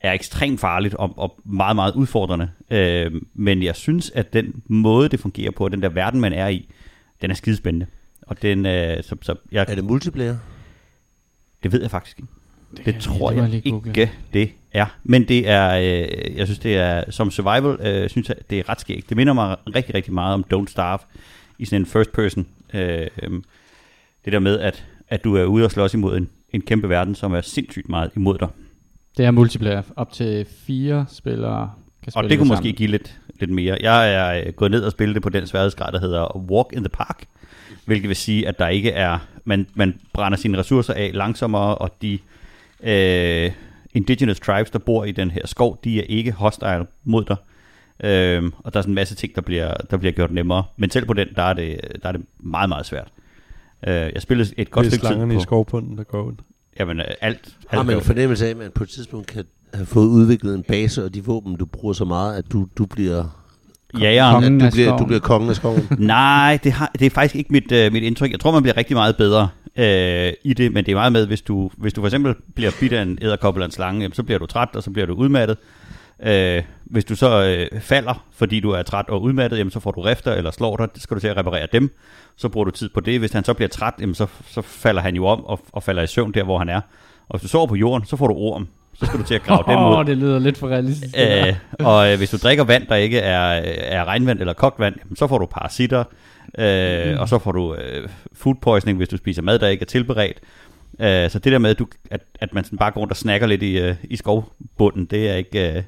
er ekstremt farligt og, og meget, meget udfordrende. Øh, men jeg synes, at den måde, det fungerer på, den der verden, man er i, den er skidespændende. Og den, øh, så, så jeg, Er det multiplayer? det ved jeg faktisk ikke. Det, det tror jeg jeg, ikke, det er. Men det er, øh, jeg synes, det er, som survival, øh, synes jeg, det er ret skægt. Det minder mig rigtig, rigtig meget om Don't Starve i sådan en first person. Øh, øhm, det der med, at, at du er ude og slås imod en, en kæmpe verden, som er sindssygt meget imod dig. Det er multiplayer. Op til fire spillere kan Og spille det kunne måske sammen. give lidt, lidt mere. Jeg er øh, gået ned og spillet det på den sværhedsgrad, der hedder Walk in the Park, hvilket vil sige, at der ikke er, man, man brænder sine ressourcer af langsommere, og de øh, indigenous tribes, der bor i den her skov, de er ikke hostile mod dig. Øhm, og der er sådan en masse ting, der bliver, der bliver gjort nemmere. Men selv på den, der er det, der er det meget, meget svært. Øh, jeg spillede et godt stykke tid på... i skovbunden, der går ud. Jamen, øh, alt. alt Har man en fornemmelse af, at man på et tidspunkt kan have fået udviklet en base, og de våben, du bruger så meget, at du, du bliver... Jægeren. Kongen du, bliver, du bliver kongen af skoven. Nej, det, har, det er faktisk ikke mit, øh, mit indtryk. Jeg tror, man bliver rigtig meget bedre øh, i det, men det er meget med, hvis du, hvis du for eksempel bliver bidt af en æderkop eller en slange, jamen, så bliver du træt, og så bliver du udmattet. Øh, hvis du så øh, falder, fordi du er træt og udmattet, jamen, så får du rifter eller slår dig, så skal du til at reparere dem. Så bruger du tid på det. Hvis han så bliver træt, jamen, så, så falder han jo om og, og falder i søvn der, hvor han er. Og hvis du sover på jorden, så får du orm. Så skal du til at grave dem ud. Åh, det lyder lidt for realistisk. Øh, og øh, hvis du drikker vand, der ikke er, er regnvand eller kogt vand, jamen, så får du parasitter, øh, mm. og så får du øh, food poisoning, hvis du spiser mad, der ikke er tilberedt. Øh, så det der med, at, du, at, at man sådan bare går rundt og snakker lidt i, øh, i skovbunden, det er ikke, øh,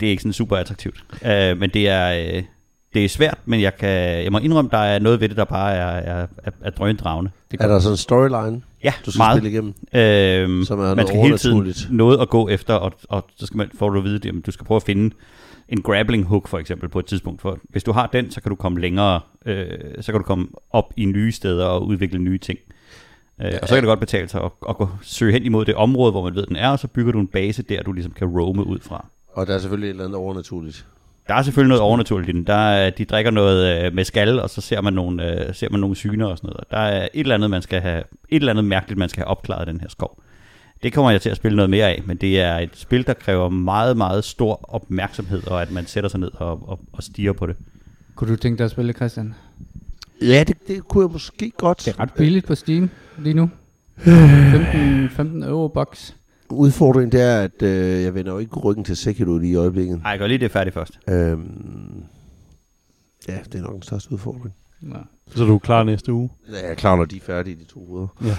det er ikke sådan super attraktivt. Øh, men det er, øh, det er svært, men jeg, kan, jeg må indrømme, der er noget ved det, der bare er, er, er, er drøndragende. Er der sådan en storyline, Ja, du skal meget. spille igennem? Øhm, Som er man skal hele tiden noget at gå efter, og, og så skal man, får du at vide, at du skal prøve at finde en grappling hook for eksempel på et tidspunkt. For hvis du har den, så kan du komme længere, øh, så kan du komme op i nye steder og udvikle nye ting. Øh, og så kan det godt betale sig at, at gå, søge hen imod det område, hvor man ved, den er, og så bygger du en base der, du ligesom kan roame ud fra. Og der er selvfølgelig et eller andet overnaturligt. Der er selvfølgelig noget overnaturligt i den. Der er, de drikker noget øh, med skal, og så ser man nogle, øh, ser man nogle syner og sådan noget. Der er et eller andet, man skal have, et eller andet mærkeligt, man skal have opklaret den her skov. Det kommer jeg til at spille noget mere af, men det er et spil, der kræver meget, meget stor opmærksomhed, og at man sætter sig ned og, og, og stiger på det. Kunne du tænke dig at spille, Christian? Ja, det, det kunne jeg måske godt. Det er ret billigt på Steam lige nu. 15, 15 euro box. Udfordringen det er, at øh, jeg vender jo ikke ryggen til Sekiro lige i øjeblikket. Ej, jeg gør lige det færdigt først. Øhm, ja, det er nok den største udfordring. Nå. Så du er klar næste uge? Ja, jeg er klar, når de er færdige, de to uger. Ja.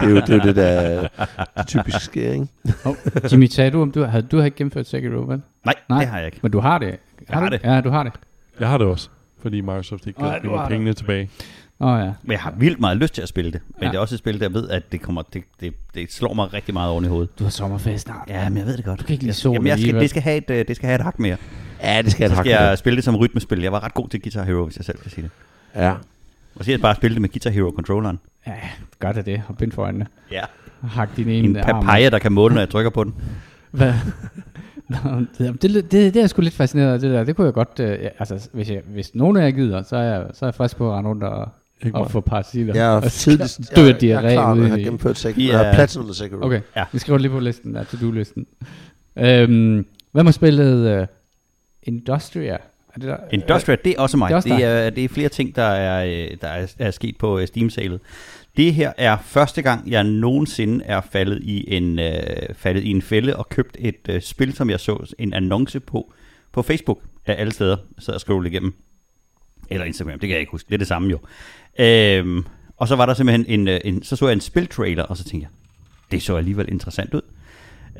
det, er jo, det er jo det, der det typisk sker, ikke? Oh, Jimmy, sagde du, om du havde, du har ikke gennemført Sekiro, vel? Nej, Nej. Nej, det har jeg ikke. Men du har det. Jeg har du? det. Ja, du har det. Jeg har det også, fordi Microsoft ikke det. pengene tilbage. Oh, ja. Men jeg har vildt meget lyst til at spille det. Men Ja. det er også et spil, der ved, at det, kommer, det, det, det slår mig rigtig meget oven i hovedet. Du har sommerferie snart. Ja, men jeg ved det godt. Du kan ikke lide solen Jamen, jeg skal, det, skal have et, øh, det skal have et hak mere. Ja, det skal skal jeg spille det som rytmespil. Jeg var ret god til Guitar Hero, hvis jeg selv kan sige det. Ja. Og så jeg bare spille det med Guitar Hero-controlleren. Ja, gør det det. Og bind for øjnene. Ja. Hak din ene En arm. papaya, der kan måle, når jeg trykker på den. Hvad? Nå, det, det, det, det, er jeg sgu lidt fascineret af, det der. Det kunne jeg godt, øh, altså hvis, jeg, hvis nogen af jer gider, så er jeg, så er jeg frisk på at rende rundt og, Ikke og få parasitter. Jeg er Og tidligst, dør jeg, jeg er diarré klar, når jeg har gennemført Sekiro. I Jeg har er- platinum med Sekiro. Okay, Ja. vi skriver lige på listen, der to-do-listen. Øhm, hvad må spillet uh, Industria? Er det der? Industria, det er også mig. Det er også Det er, det er flere ting, der er, øh, der er, er sket på øh, Steam-salet. Det her er første gang, jeg nogensinde er faldet i en, øh, faldet i en fælde og købt et øh, spil, som jeg så en annonce på på Facebook af alle steder. Jeg sad og scrollede igennem. Eller Instagram, det kan jeg ikke huske. Det er det samme jo. Øhm, og så var der simpelthen en, øh, en, så så jeg en spiltrailer, og så tænkte jeg, det så alligevel interessant ud.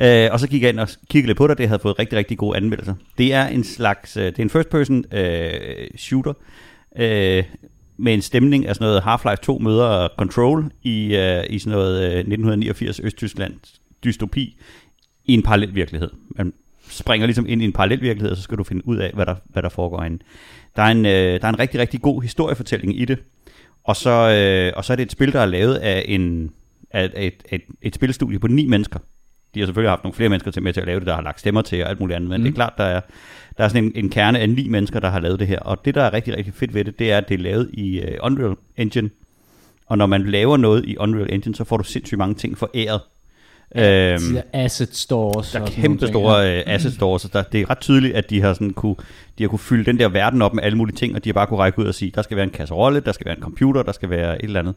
Øh, og så gik jeg ind og kiggede lidt på det, det havde fået rigtig, rigtig gode anmeldelser. Det er en slags, øh, det er en first person øh, shooter, øh, med en stemning af sådan noget Half-Life 2 møder Control i, øh, i sådan noget øh, 1989 Østtyskland dystopi i en parallel virkelighed. Man springer ligesom ind i en parallel virkelighed, og så skal du finde ud af, hvad der, hvad der foregår inde. Der er, en, øh, der er en rigtig, rigtig god historiefortælling i det, og så, øh, og så er det et spil, der er lavet af, en, af et, et, et, spilstudie på ni mennesker. De har selvfølgelig haft nogle flere mennesker til med til at lave det, der har lagt stemmer til og alt muligt andet, men mm. det er klart, der er, der er sådan en, en kerne af ni mennesker, der har lavet det her. Og det, der er rigtig, rigtig fedt ved det, det er, at det er lavet i uh, Unreal Engine. Og når man laver noget i Unreal Engine, så får du sindssygt mange ting foræret. Øhm, De der asset stores. der er kæmpe store øh, asset stores, så der, det er ret tydeligt, at de har, sådan kunne, de har kunne fylde den der verden op med alle mulige ting, og de har bare kunne række ud og sige, der skal være en kasserolle, der skal være en computer, der skal være et eller andet.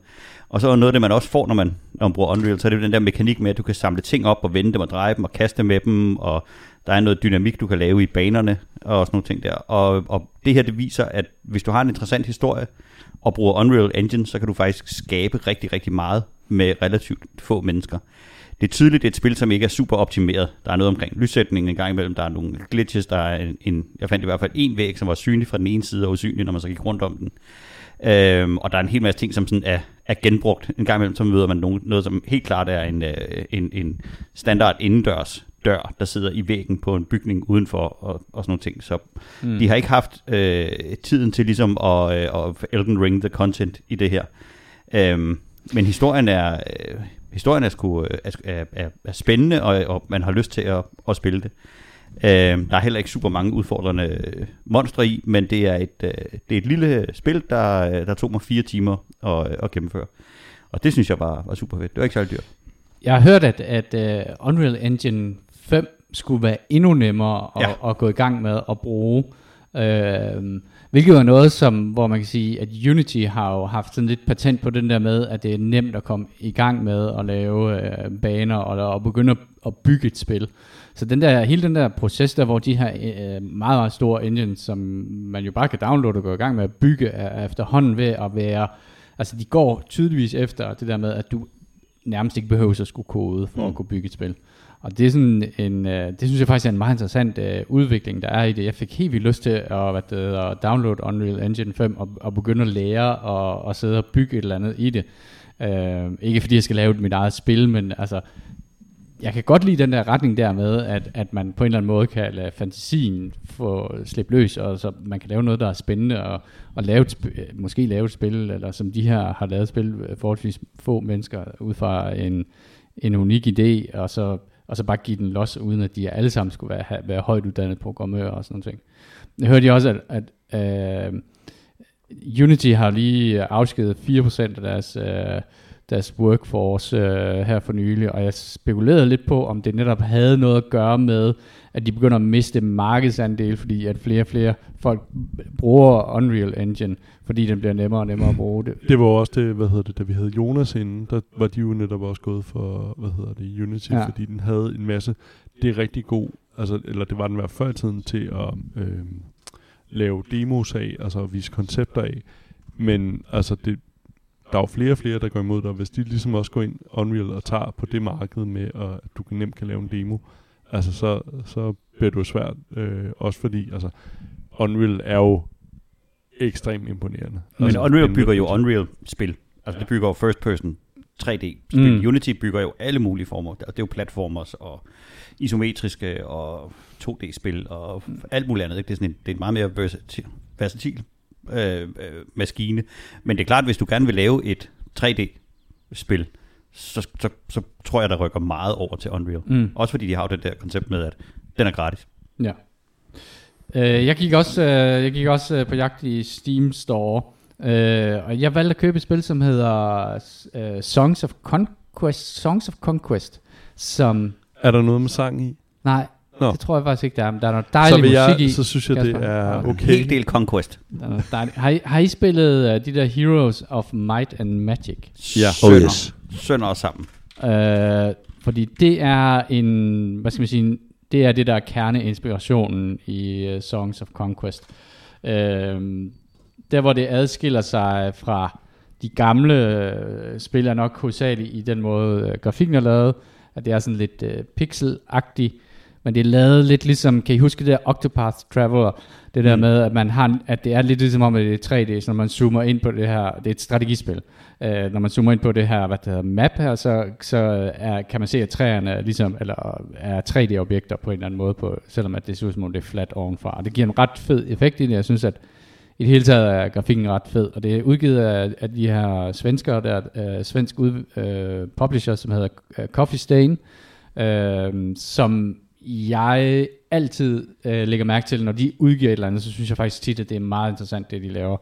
Og så er noget af det, man også får, når man, når man bruger Unreal, så er det jo den der mekanik med, at du kan samle ting op og vende dem og dreje dem og kaste med dem, og der er noget dynamik, du kan lave i banerne og sådan nogle ting der. Og, og det her, det viser, at hvis du har en interessant historie og bruger Unreal Engine, så kan du faktisk skabe rigtig, rigtig meget. med relativt få mennesker. Det er tydeligt, det er et spil, som ikke er super optimeret. Der er noget omkring lyssætningen en gang imellem, der er nogle glitches, der er en, en jeg fandt i hvert fald en væg, som var synlig fra den ene side og usynlig, når man så gik rundt om den. Øhm, og der er en hel masse ting, som sådan er, er genbrugt. En gang imellem, så møder man nogen, noget, som helt klart er en, øh, en, en standard indendørs dør, der sidder i væggen på en bygning udenfor og, og sådan nogle ting. Så mm. de har ikke haft øh, tiden til ligesom at, øh, at Elden Ring the content i det her. Øhm, men historien er, øh, historien er, sgu, øh, er, er, er spændende, og, og man har lyst til at, at spille det. Øh, der er heller ikke super mange udfordrende øh, monstre i, men det er et, øh, det er et lille spil, der, der tog mig fire timer at, at gennemføre. Og det synes jeg var, var super fedt. Det var ikke særlig dyrt. Jeg har hørt, at, at uh, Unreal Engine 5 skulle være endnu nemmere at, ja. at gå i gang med at bruge. Øh, hvilket var noget, som, hvor man kan sige, at Unity har jo haft sådan lidt patent på den der med, at det er nemt at komme i gang med at lave øh, baner og, og begynde at, at bygge et spil. Så den der, hele den der proces der, hvor de her øh, meget, meget store engines, som man jo bare kan downloade og gå i gang med at bygge, er efterhånden ved at være, altså de går tydeligvis efter det der med, at du nærmest ikke behøver at skulle kode for mm. at kunne bygge et spil. Og det er sådan en, øh, det synes jeg faktisk er en meget interessant øh, udvikling, der er i det. Jeg fik helt vildt lyst til at, hvad det, at downloade Unreal Engine 5 og, og begynde at lære og, og sidde og bygge et eller andet i det. Øh, ikke fordi jeg skal lave mit eget spil, men altså, jeg kan godt lide den der retning der med, at, at man på en eller anden måde kan lade fantasien få slippe løs, og så man kan lave noget, der er spændende, og, og lave et sp- øh, måske lave et spil, eller som de her har lavet spil, øh, forholdsvis få mennesker, ud fra en, en unik idé, og så og så bare give den los, uden at de alle sammen skulle være, have, være højt uddannede programmører og sådan noget. Jeg hørte også, at, at uh, Unity har lige afskedet 4% af deres, uh, deres workforce uh, her for nylig, og jeg spekulerede lidt på, om det netop havde noget at gøre med, at de begynder at miste markedsandel, fordi at flere og flere folk bruger Unreal Engine, fordi den bliver nemmere og nemmere at bruge det. Det var også det, hvad hedder det, da vi havde Jonas inden, der var de jo netop også gået for, hvad hedder det, Unity, ja. fordi den havde en masse, det er rigtig god, altså, eller det var den hver før i tiden til at øh, lave demos af, altså at vise koncepter af, men altså det, der er jo flere og flere, der går imod dig. Hvis de ligesom også går ind Unreal og tager på det marked med, at du nemt kan lave en demo, altså så, så bliver det jo svært. Øh, også fordi, altså, Unreal er jo ekstremt imponerende. Men altså, Unreal bygger jo Unreal-spil. Altså det bygger jo first person 3D-spil. Mm. Unity bygger jo alle mulige former. Det er jo platformers og isometriske og 2D-spil og alt muligt andet. Ikke? Det, er sådan en, det er en meget mere versatil, versatil øh, øh, maskine. Men det er klart, hvis du gerne vil lave et 3D-spil, så, så, så tror jeg, der rykker meget over til Unreal. Mm. Også fordi de har jo det der koncept med, at den er gratis. Ja. Uh, jeg gik også, uh, jeg gik også uh, på jagt i Steam Store, uh, og jeg valgte at købe et spil, som hedder uh, Songs of Conquest. Songs of Conquest, som... Er der noget med sang i? Nej, Nå. det tror jeg faktisk ikke, der er. Men der er noget dejlig musik jeg, i. Så synes jeg, Kasper. det er okay. Helt del Conquest. Der er har, I, har I spillet uh, de der Heroes of Might and Magic? Ja. Oh yes. Sønder os sammen. Uh, fordi det er en, hvad skal man sige, det er det, der er kerneinspirationen i uh, Songs of Conquest. Uh, der, hvor det adskiller sig fra de gamle uh, spil, er nok hovedsageligt i den måde, uh, grafikken er lavet, at det er sådan lidt uh, pixelagtigt, men det er lavet lidt ligesom, kan I huske det der Octopath Traveler, det der mm. med, at man har, at det er lidt ligesom om, at det er 3D, så når man zoomer ind på det her, det er et strategispil, øh, når man zoomer ind på det her, hvad det hedder, map her, så, så øh, er, kan man se, at træerne er ligesom, eller er 3D-objekter på en eller anden måde, på, selvom at det ser ud som om det er flat ovenfra. Og det giver en ret fed effekt i det. Jeg synes, at i det hele taget er grafikken ret fed, og det er udgivet af, af de her svenskere, der er øh, svensk ud, øh, publisher, som hedder øh, Coffee Stain, øh, som jeg altid øh, lægger mærke til, når de udgiver et eller andet, så synes jeg faktisk tit, at det er meget interessant, det de laver.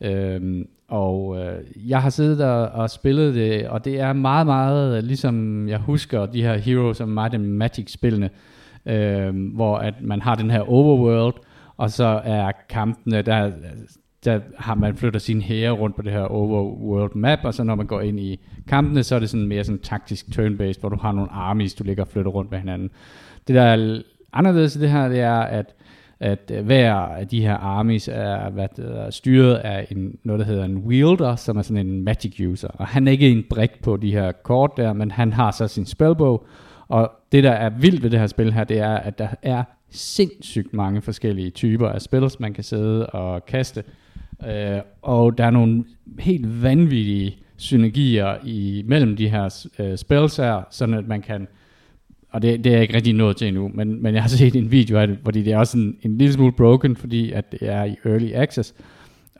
Øh, og øh, jeg har siddet og, og spillet det, og det er meget, meget øh, ligesom jeg husker de her Heroes of Might and Magic-spillene, øh, hvor at man har den her overworld, og så er kampene, der, der har man flytter sin hære rundt på det her overworld map, og så når man går ind i kampene, så er det sådan mere sådan taktisk turn-based, hvor du har nogle armies, du ligger og flytter rundt med hinanden. Det der er anderledes i det her, det er, at at øh, hver af de her armies er, hvad det er styret af en, noget, der hedder en wielder, som er sådan en magic user. Og han er ikke en brik på de her kort der, men han har så sin spellbog. Og det, der er vildt ved det her spil her, det er, at der er sindssygt mange forskellige typer af spells, man kan sidde og kaste. Øh, og der er nogle helt vanvittige synergier i, mellem de her øh, spells her, sådan at man kan og det, det er jeg ikke rigtig nået til endnu, men, men jeg har set en video af det, fordi det er også en, en lille smule broken, fordi at det er i early access.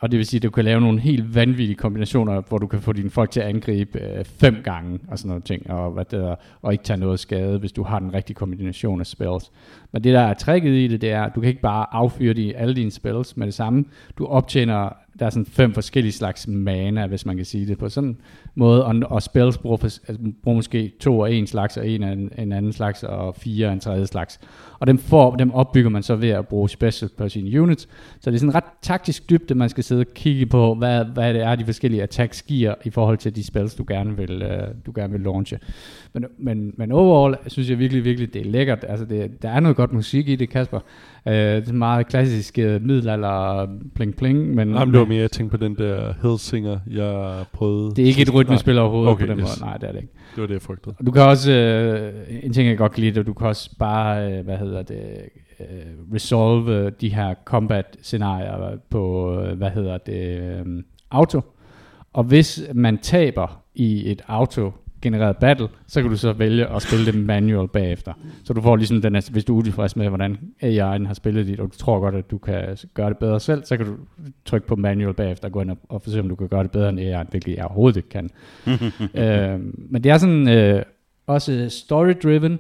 Og det vil sige, at du kan lave nogle helt vanvittige kombinationer, hvor du kan få dine folk til at angribe øh, fem gange og sådan noget ting, og, hvad det er, og ikke tage noget skade, hvis du har den rigtige kombination af spells. Men det der er tricket i det, det er, at du kan ikke bare affyre de, alle dine spells med det samme. Du optjener der er sådan fem forskellige slags mana, hvis man kan sige det på sådan en måde, og, og spells bruger, altså, bruger måske to af en slags, og en af en, en anden slags, og fire af en tredje slags. Og dem, får, dem opbygger man så ved at bruge special på sine units. Så det er sådan ret taktisk dybde, man skal sidde og kigge på, hvad, hvad det er, de forskellige attacks giver i forhold til de spells, du gerne vil, øh, du gerne vil launche. Men, men, men overall synes jeg virkelig, virkelig, det er lækkert. Altså, det, der er noget godt musik i det, Kasper. Uh, det er meget klassisk uh, middelalder pling pling. Men, Jamen, det var mere, jeg tænkte på den der Hellsinger, jeg prøvede. Det er ikke et rytmespil overhovedet okay, på den yes. måde. Nej, det er det ikke. Det var det, jeg frygtede. Du kan også, uh, en ting jeg godt kan lide, at du kan også bare, uh, hvad hedder det, uh, resolve de her combat scenarier på, uh, hvad hedder det, um, auto. Og hvis man taber i et auto genereret battle, så kan du så vælge at spille det manual bagefter. Så du får ligesom den, hvis du er utilfreds med, hvordan AI'en har spillet dit, og du tror godt, at du kan gøre det bedre selv, så kan du trykke på manual bagefter og gå ind og, og se, om du kan gøre det bedre end AI'en, hvilket jeg overhovedet ikke kan. øh, men det er sådan øh, også story-driven.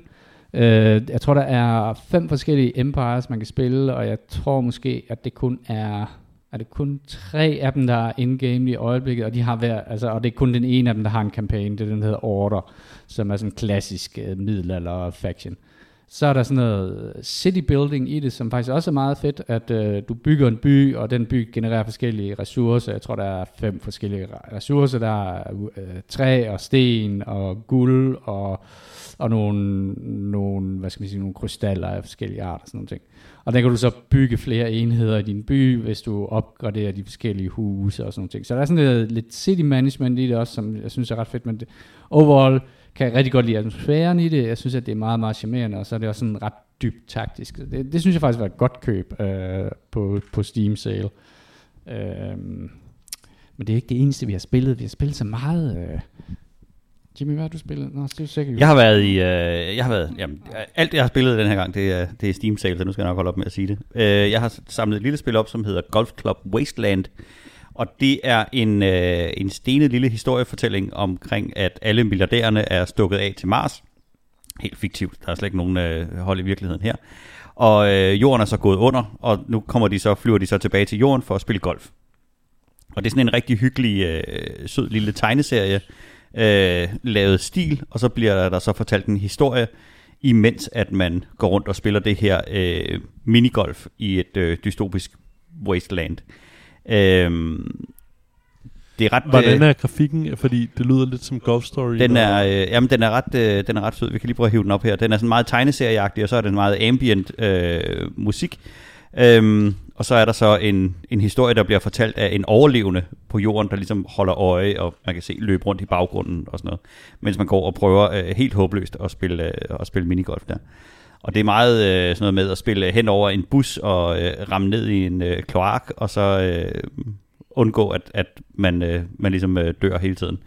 Øh, jeg tror, der er fem forskellige empires, man kan spille, og jeg tror måske, at det kun er er det kun tre af dem, der er in-game i øjeblikket, og de har været, altså, og det er kun den ene af dem, der har en kampagne, det er den, der hedder Order, som er sådan en klassisk uh, middelalder faction. Så er der sådan noget city building i det, som faktisk også er meget fedt, at uh, du bygger en by, og den by genererer forskellige ressourcer. Jeg tror, der er fem forskellige ressourcer. Der er uh, træ og sten og guld og, og nogle, nogle, hvad skal man sige, nogle krystaller af forskellige arter og sådan nogle ting. Og der kan du så bygge flere enheder i din by, hvis du opgraderer de forskellige huse og sådan noget. Så der er sådan lidt, lidt city management i det også, som jeg synes er ret fedt. Men det, overall kan jeg rigtig godt lide atmosfæren i det. Jeg synes, at det er meget, meget charmerende, og så er det også sådan ret dybt taktisk. Det, det synes jeg faktisk var et godt køb øh, på, på Steam Sale. Øh, men det er ikke det eneste, vi har spillet. Vi har spillet så meget... Øh, Jimmy, hvad har du spillet? Nå, er sikkert. Jeg har været i, øh, jeg har været, jamen, alt jeg har spillet den her gang, det er, det er Steam sale, så nu skal jeg nok holde op med at sige det. Øh, jeg har samlet et lille spil op, som hedder Golf Club Wasteland, og det er en, øh, en stenet lille historiefortælling omkring, at alle milliardærerne er stukket af til Mars. Helt fiktivt, der er slet ikke nogen øh, hold i virkeligheden her. Og øh, jorden er så gået under, og nu kommer de så, flyver de så tilbage til jorden for at spille golf. Og det er sådan en rigtig hyggelig, øh, sød lille tegneserie, øh, lavet stil, og så bliver der så fortalt en historie, imens at man går rundt og spiller det her øh, minigolf i et øh, dystopisk wasteland. Øh, det er ret, Hvordan er grafikken? Fordi det lyder lidt som Golf Story. Den er, øh, jamen, den er, ret, øh, den er ret sød. Vi kan lige prøve at hive den op her. Den er sådan meget tegneserieagtig, og så er den meget ambient øh, musik. Øhm, og så er der så en, en historie, der bliver fortalt af en overlevende på jorden, der ligesom holder øje, og man kan se løbe rundt i baggrunden og sådan noget, mens man går og prøver øh, helt håbløst at spille, øh, at spille minigolf der. Og det er meget øh, sådan noget med at spille hen over en bus og øh, ramme ned i en øh, kloak, og så øh, undgå, at, at man, øh, man ligesom øh, dør hele tiden.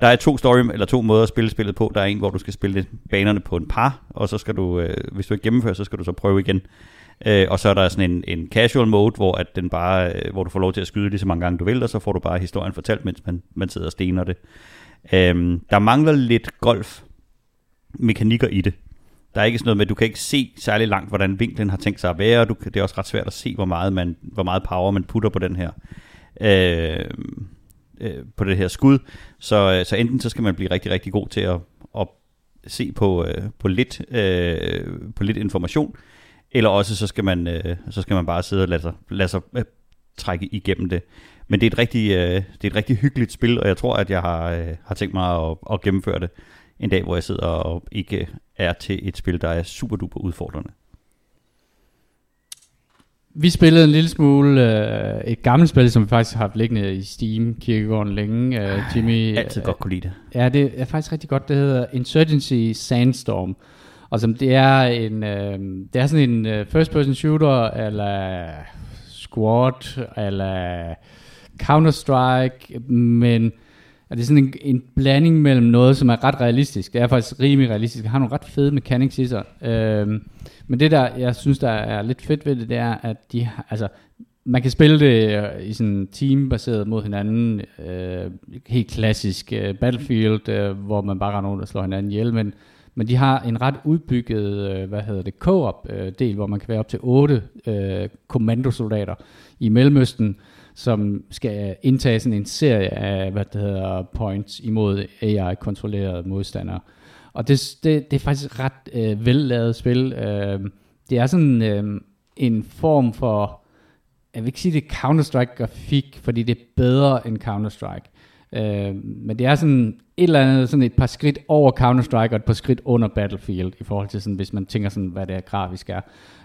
Der er to story, eller to måder at spille spillet på. Der er en, hvor du skal spille banerne på en par, og så skal du, øh, hvis du ikke gennemfører, så skal du så prøve igen. Øh, og så er der sådan en, en casual mode, hvor, at den bare, øh, hvor du får lov til at skyde lige så mange gange du vil, og så får du bare historien fortalt, mens man, man sidder og stener det. Øh, der mangler lidt golf mekanikker i det. Der er ikke sådan noget med, at du kan ikke se særlig langt, hvordan vinklen har tænkt sig at være. Du, det er også ret svært at se, hvor meget, man, hvor meget power man putter på den her. Øh, øh, på det her skud. Så, øh, så enten så skal man blive rigtig, rigtig god til at, at se på, øh, på, lidt, øh, på lidt information, eller også så skal man, øh, så skal man bare sidde og lade sig, lade sig øh, trække igennem det. Men det er, et rigtig, øh, det er et rigtig hyggeligt spil, og jeg tror, at jeg har, øh, har tænkt mig at, at gennemføre det en dag, hvor jeg sidder og ikke er til et spil, der er super duper udfordrende. vi spillede en lille smule øh, et gammelt spil, som vi faktisk har haft liggende i Steam kirkegården længe. Øh, Jimmy, Altid godt kunne lide det. Ja, det er faktisk rigtig godt. Det hedder Insurgency Sandstorm. Og som det er en, øh, det er sådan en øh, first person shooter eller squad eller Counter-Strike, men er det er sådan en, en blanding mellem noget, som er ret realistisk. Det er faktisk rimelig realistisk. Det har nogle ret fede mechanics i sig. Øh, men det der, jeg synes, der er lidt fedt ved det, det er, at de, altså, man kan spille det øh, i sådan team-baseret mod hinanden. Øh, helt klassisk øh, Battlefield, øh, hvor man bare render rundt og slår hinanden ihjel. Men, men de har en ret udbygget, øh, hvad hedder det, co-op øh, del, hvor man kan være op til otte øh, kommandosoldater i Mellemøsten, som skal indtage sådan en serie af, hvad det hedder, points imod AI-kontrollerede modstandere. Og det, det, det er faktisk ret øh, vellavet spil. Øh, det er sådan øh, en form for, jeg vil ikke sige det er Counter-Strike-grafik, fordi det er bedre end Counter-Strike. Øh, men det er sådan et eller andet, sådan et par skridt over Counter-Strike og et par skridt under Battlefield, i forhold til sådan, hvis man tænker sådan, hvad det er grafisk er.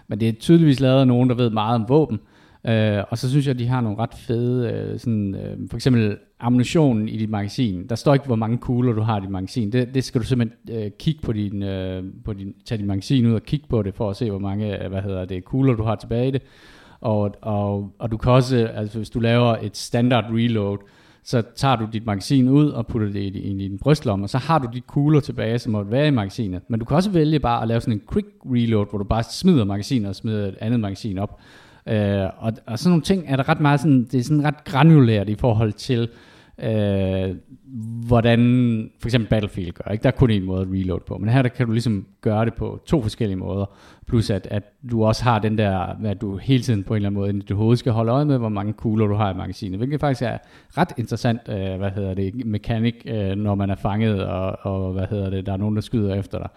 Men det er tydeligvis lavet af nogen, der ved meget om våben. Øh, og så synes jeg, at de har nogle ret fede, øh, sådan, øh, for eksempel ammunition i dit magasin. Der står ikke, hvor mange kugler du har i dit magasin. Det, det skal du simpelthen øh, kigge på din, øh, på din, tage dit magasin ud og kigge på det, for at se, hvor mange øh, hvad hedder det, kugler du har tilbage i det. Og, og, og du kan også, øh, altså hvis du laver et standard reload, så tager du dit magasin ud og putter det i, i din brystlomme, og så har du de kugler tilbage, som måtte være i magasinet. Men du kan også vælge bare at lave sådan en quick reload, hvor du bare smider magasinet og smider et andet magasin op. Øh, og, og sådan nogle ting er der ret meget sådan, det er sådan ret granulært i forhold til, øh, hvordan for eksempel Battlefield gør. Ikke? Der er kun en måde at reload på, men her der kan du ligesom gøre det på to forskellige måder. Plus at, at du også har den der, at du hele tiden på en eller anden måde i dit hoved skal holde øje med, hvor mange kugler du har i magasinet. Hvilket faktisk er ret interessant, øh, hvad hedder det, mekanik, øh, når man er fanget, og, og hvad hedder det, der er nogen, der skyder efter dig.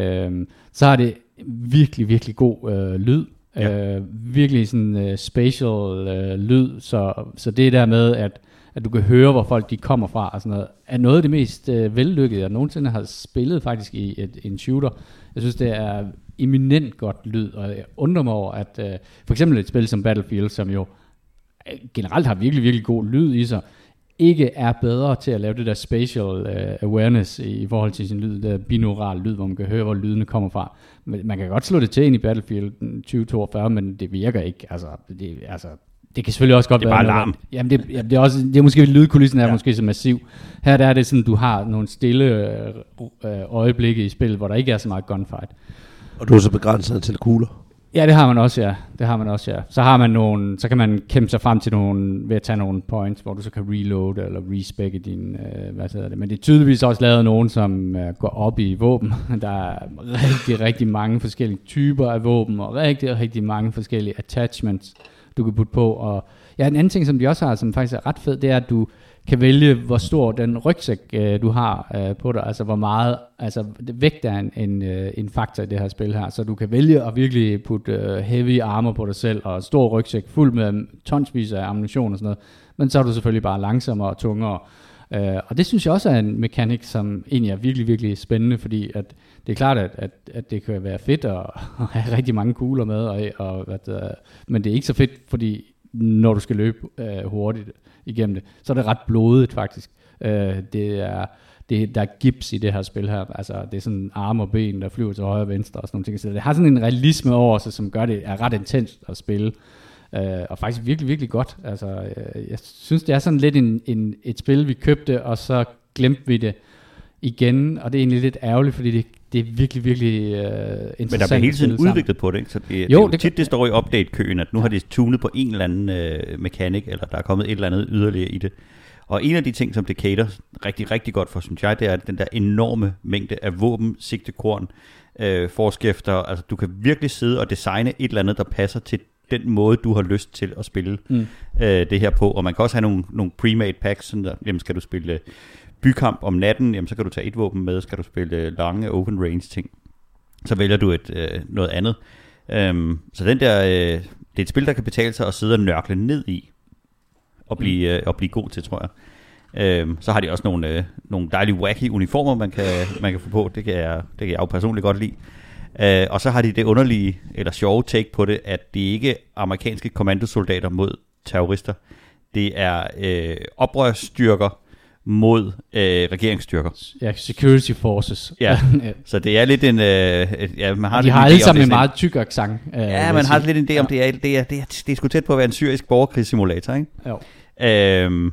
Øh, så har det virkelig, virkelig god øh, lyd. Ja. Øh, virkelig sådan øh, spatial øh, lyd, så, så det der med, at, at du kan høre, hvor folk de kommer fra, og sådan noget, er noget af det mest øh, vellykkede, jeg nogensinde har spillet faktisk i et, en shooter. Jeg synes, det er eminent godt lyd, og jeg undrer mig over, at øh, for eksempel et spil som Battlefield, som jo øh, generelt har virkelig, virkelig god lyd i sig, ikke er bedre til at lave det der spatial uh, awareness i, i forhold til sin lyd, der binaural lyd, hvor man kan høre, hvor lydene kommer fra. Men man kan godt slå det til ind i Battlefield mm, 2042, men det virker ikke. Altså, det, altså, det kan selvfølgelig også godt Det er være... bare noget- larm. Jamen, det, jamen, det er, også, det er måske lydkulissen er ja. Måske så massiv. Her der er det sådan, du har nogle stille øh, øh, øjeblikke i spillet, hvor der ikke er så meget gunfight. Og du er så begrænset til kugler. Ja, det har man også, ja. Det har man også, ja. Så har man nogle, så kan man kæmpe sig frem til nogle, ved at tage nogle points, hvor du så kan reload eller respecke din, øh, hvad hedder det. Men det er tydeligvis også lavet nogen, som øh, går op i våben. Der er rigtig, rigtig mange forskellige typer af våben, og rigtig, rigtig mange forskellige attachments, du kan putte på. Og ja, en anden ting, som de også har, som faktisk er ret fed, det er, at du kan vælge, hvor stor den rygsæk, øh, du har øh, på dig, altså hvor meget, altså vægt er en, en, øh, en faktor i det her spil her, så du kan vælge at virkelig putte øh, heavy armor på dig selv, og stor rygsæk fuld med tonsvis af ammunition og sådan noget, men så er du selvfølgelig bare langsommere og tungere, øh, og det synes jeg også er en mekanik, som egentlig er virkelig, virkelig spændende, fordi at det er klart, at, at, at det kan være fedt at, at have rigtig mange kugler med, og, og at, det, men det er ikke så fedt, fordi når du skal løbe øh, hurtigt igennem det, så er det ret blodet faktisk. Øh, det er, det, der er gips i det her spil her. Altså, det er sådan arme og ben, der flyver til højre og venstre og sådan nogle ting. Så det har sådan en realisme over sig, som gør det er ret intenst at spille. Øh, og faktisk virkelig, virkelig godt. Altså, øh, jeg synes, det er sådan lidt en, en, et spil, vi købte, og så glemte vi det igen. Og det er egentlig lidt ærgerligt, fordi det, det er virkelig, virkelig øh, interessant. Men der bliver hele tiden sammen. udviklet på det, ikke? Så det, jo, det, er det tit, det står i update-køen, at nu har de tunet på en eller anden øh, mekanik, eller der er kommet et eller andet yderligere i det. Og en af de ting, som det cater rigtig, rigtig godt for, synes jeg, det er den der enorme mængde af våben, sigtekorn, øh, forskæfter. Altså, du kan virkelig sidde og designe et eller andet, der passer til den måde, du har lyst til at spille Mm. øh, det her på. Og man kan også have nogle, nogle pre-made packs, sådan der, jamen skal du spille øh, bykamp om natten, jamen så kan du tage et våben med, skal du spille øh, lange open range ting, så vælger du et øh, noget andet. Øhm, så den der, øh, det er et spil, der kan betale sig at sidde og nørkle ned i, og blive, øh, og blive god til, tror jeg. Øhm, så har de også nogle, øh, nogle dejlige wacky uniformer, man kan, man kan få på. Det kan jeg, det kan jeg jo personligt godt lide. Øh, og så har de det underlige, eller sjove take på det, at det ikke er amerikanske kommandosoldater mod terrorister. Det er øh, oprørsstyrker mod øh, regeringsstyrker. Ja, security forces. Ja. Så det er lidt en... Øh, ja, man har de lidt har alle sammen en meget tyk accent. øh, Ja, man har lidt en idé om, det er, det er, det er, det er sgu tæt på at være en syrisk borgerkrigssimulator, ikke? Jo. Øhm,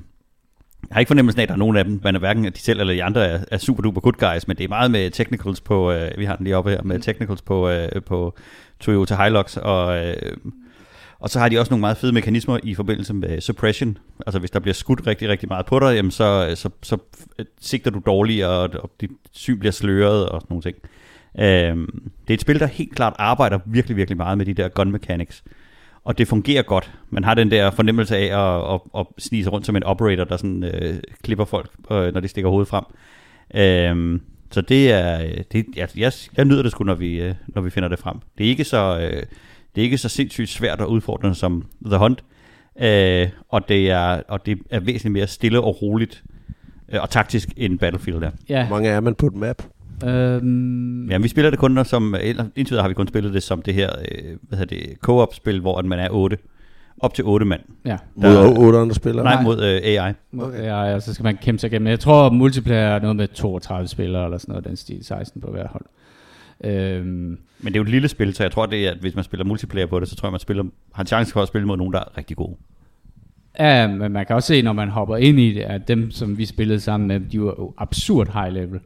jeg har ikke fornemmelsen af, at der er nogen af dem, man er hverken de selv eller de andre er, er super duper good guys, men det er meget med technicals på, øh, vi har den lige oppe her, med technicals på, øh, på Toyota Hilux, og, øh, og så har de også nogle meget fede mekanismer i forbindelse med suppression. Altså hvis der bliver skudt rigtig, rigtig meget på dig, jamen så, øh, så, så øh, sigter du dårligere, og, og dit syn bliver sløret og sådan nogle ting. Øh, det er et spil, der helt klart arbejder virkelig, virkelig meget med de der gun mechanics. Og det fungerer godt. Man har den der fornemmelse af at, at, at snige sig rundt som en operator, der sådan øh, klipper folk, øh, når de stikker hovedet frem. Øhm, så det er, øh, det, jeg, jeg, jeg nyder det sgu, når vi, øh, når vi finder det frem. Det er ikke så, øh, det er ikke så sindssygt svært og udfordrende som The Hunt. Øh, og, det er, og det er væsentligt mere stille og roligt øh, og taktisk end Battlefield er. Ja. Hvor mange er man på et map? Øhm, Ja, vi spiller det kun som, eller indtil videre har vi kun spillet det som det her, øh, hvad hedder det, co-op-spil, hvor man er 8. Op til 8 mand. ja. Mod Der- otte andre spillere? Nej, mod øh, AI. Okay. Ja, og så skal man kæmpe sig igennem. Jeg tror, multiplayer er noget med 32 spillere, eller sådan noget, den stil, 16 på hver hold. Øhm, Men det er jo et lille spil, så jeg tror, det er, at hvis man spiller multiplayer på det, så tror jeg, man spiller, har en chance for at spille mod nogen, der er rigtig gode. Ja, men man kan også se, når man hopper ind i det, at dem, som vi spillede sammen med, de var jo absurd high level.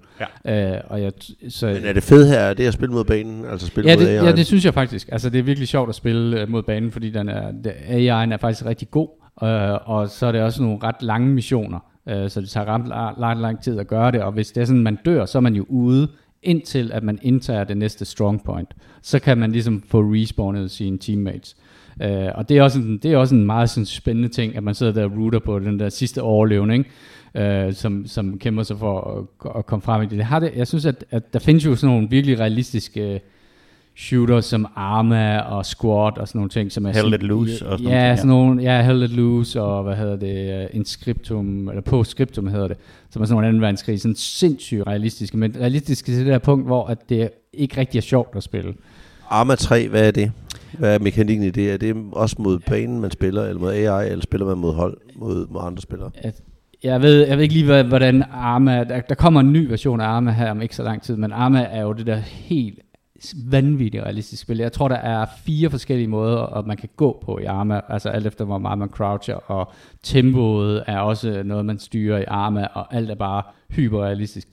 Ja. Øh, og jeg, så, Men er det fedt her, er det at spille mod banen? Altså spille ja, mod det, AI? ja, det synes jeg faktisk. Altså, det er virkelig sjovt at spille øh, mod banen, fordi den er, AI'en er faktisk rigtig god, øh, og så er det også nogle ret lange missioner, øh, så det tager ret lang, lang, lang tid at gøre det, og hvis det er sådan, man dør, så er man jo ude, indtil at man indtager det næste strong point. Så kan man ligesom få respawnet sine teammates. Øh, og det er, også en, det er også en meget sådan, spændende ting, at man sidder der og rooter på den der sidste overlevning, ikke? øh, som, som kæmper sig for at, at komme frem i det. det, har det jeg synes, at, at der findes jo sådan nogle virkelig realistiske shooter som Arma og Squad og sådan nogle ting, som er Hell sådan, Let Loose og sådan ja, nogle ting, ja. sådan nogle, ja, Hell Let Loose og hvad hedder det, Inscriptum, eller Postscriptum hedder det, som er sådan nogle anden verdenskrig, sådan sindssygt realistiske, men realistiske til det der punkt, hvor at det ikke rigtig er sjovt at spille. Arma 3, hvad er det? Hvad er mekanikken i det? Er det også mod banen, man spiller, eller mod AI, eller spiller man mod hold, mod, mod andre spillere? at jeg ved, jeg ved ikke lige, hvordan Arma... Der, der kommer en ny version af Arma her om ikke så lang tid, men Arma er jo det der helt vanvittigt realistiske spil. Jeg tror, der er fire forskellige måder, at man kan gå på i Arma, altså alt efter, hvor meget man croucher, og tempoet er også noget, man styrer i Arma, og alt er bare hyperrealistisk.